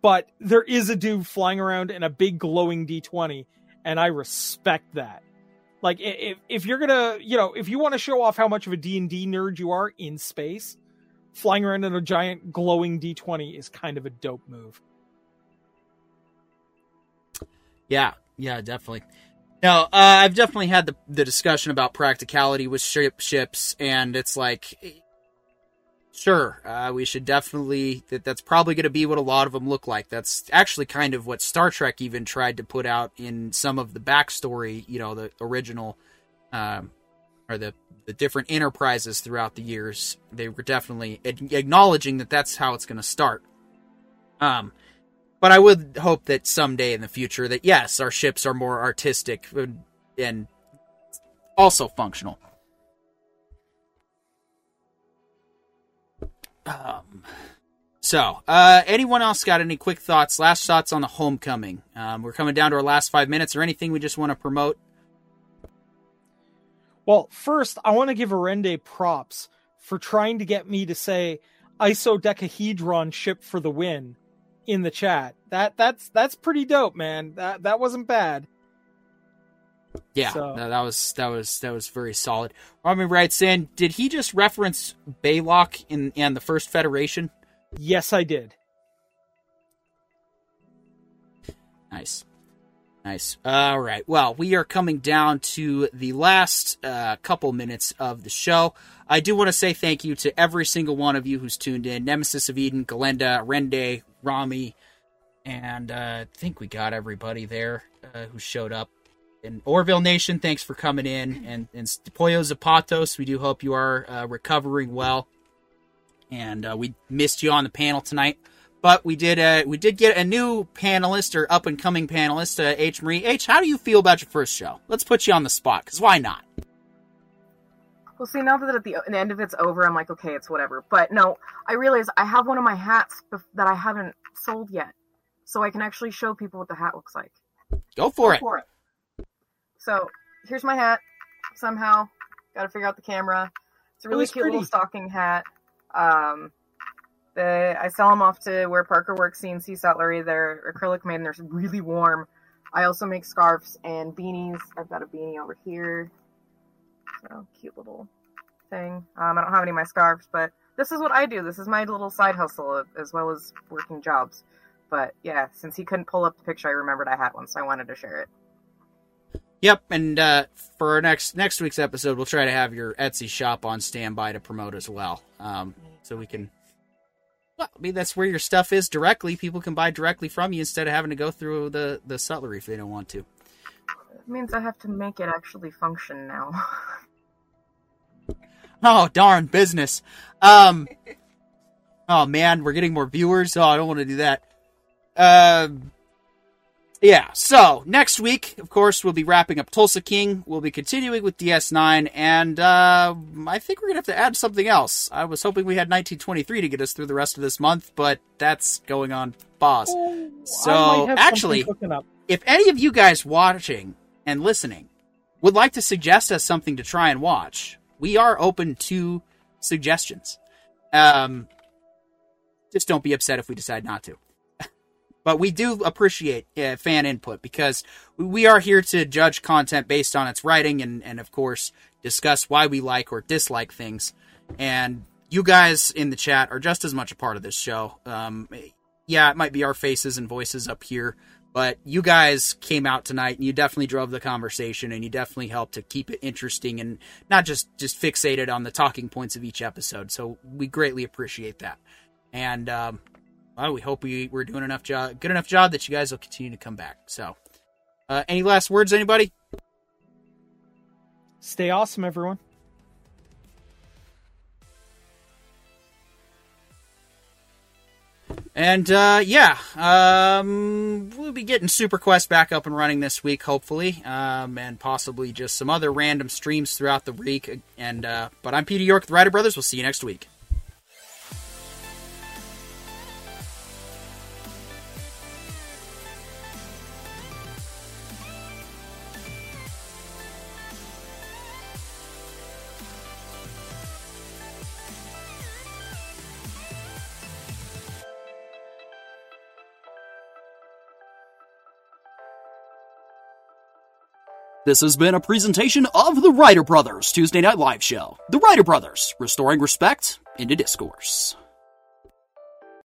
but there is a dude flying around in a big glowing D20, and I respect that. Like if if you're gonna, you know, if you want to show off how much of a D and D nerd you are in space, flying around in a giant glowing D20 is kind of a dope move. Yeah, yeah, definitely. No, uh, I've definitely had the the discussion about practicality with ship ships, and it's like, sure, uh, we should definitely that that's probably going to be what a lot of them look like. That's actually kind of what Star Trek even tried to put out in some of the backstory, you know, the original, um, or the the different enterprises throughout the years. They were definitely acknowledging that that's how it's going to start. Um, but I would hope that someday in the future that yes, our ships are more artistic and also functional. Um, so, uh, anyone else got any quick thoughts, last thoughts on the homecoming? Um, we're coming down to our last five minutes, or anything we just want to promote? Well, first, I want to give Arende props for trying to get me to say isodecahedron ship for the win in the chat. That that's that's pretty dope, man. That that wasn't bad. Yeah, so. that, that was that was that was very solid. Robin writes in, did he just reference Balok in and the first Federation? Yes, I did. Nice. Nice. All right. Well, we are coming down to the last uh, couple minutes of the show. I do want to say thank you to every single one of you who's tuned in. Nemesis of Eden, Galenda, Rende, Rami, and uh, I think we got everybody there uh, who showed up. And Orville Nation, thanks for coming in. And, and Pollo Zapatos, we do hope you are uh, recovering well. And uh, we missed you on the panel tonight. But we did uh, we did get a new panelist or up and coming panelist, uh, H Marie. H, how do you feel about your first show? Let's put you on the spot, because why not? Well, see, now that at the, the, end of it's over, I'm like, okay, it's whatever. But no, I realize I have one of my hats that I haven't sold yet, so I can actually show people what the hat looks like. Go for Go it. For it. So here's my hat. Somehow, got to figure out the camera. It's a really cute pretty. little stocking hat. Um, the, I sell them off to where Parker works, CNC Sutlery. They're acrylic made and they're really warm. I also make scarves and beanies. I've got a beanie over here. So cute little thing. Um, I don't have any of my scarves, but this is what I do. This is my little side hustle as well as working jobs. But yeah, since he couldn't pull up the picture, I remembered I had one, so I wanted to share it. Yep, and uh, for our next next week's episode, we'll try to have your Etsy shop on standby to promote as well, um, so we can well, I mean, that's where your stuff is directly. People can buy directly from you instead of having to go through the, the sutlery if they don't want to. It means I have to make it actually function now. [LAUGHS] oh, darn business. Um, [LAUGHS] oh, man, we're getting more viewers. Oh, I don't want to do that. Um, yeah, so next week, of course, we'll be wrapping up Tulsa King. We'll be continuing with DS9, and uh, I think we're going to have to add something else. I was hoping we had 1923 to get us through the rest of this month, but that's going on pause. Oh, so, actually, if any of you guys watching and listening would like to suggest us something to try and watch, we are open to suggestions. Um, just don't be upset if we decide not to. But we do appreciate uh, fan input because we are here to judge content based on its writing and, and, of course, discuss why we like or dislike things. And you guys in the chat are just as much a part of this show. Um, yeah, it might be our faces and voices up here, but you guys came out tonight and you definitely drove the conversation and you definitely helped to keep it interesting and not just just fixated on the talking points of each episode. So we greatly appreciate that. And um, well, we hope we we're doing enough job, good enough job that you guys will continue to come back. So, uh, any last words, anybody? Stay awesome, everyone. And uh, yeah, um, we'll be getting Super Quest back up and running this week, hopefully, um, and possibly just some other random streams throughout the week. And uh, but I'm Peter York, the Writer Brothers. We'll see you next week. This has been a presentation of the Writer Brothers Tuesday Night Live Show. The Writer Brothers, restoring respect into discourse.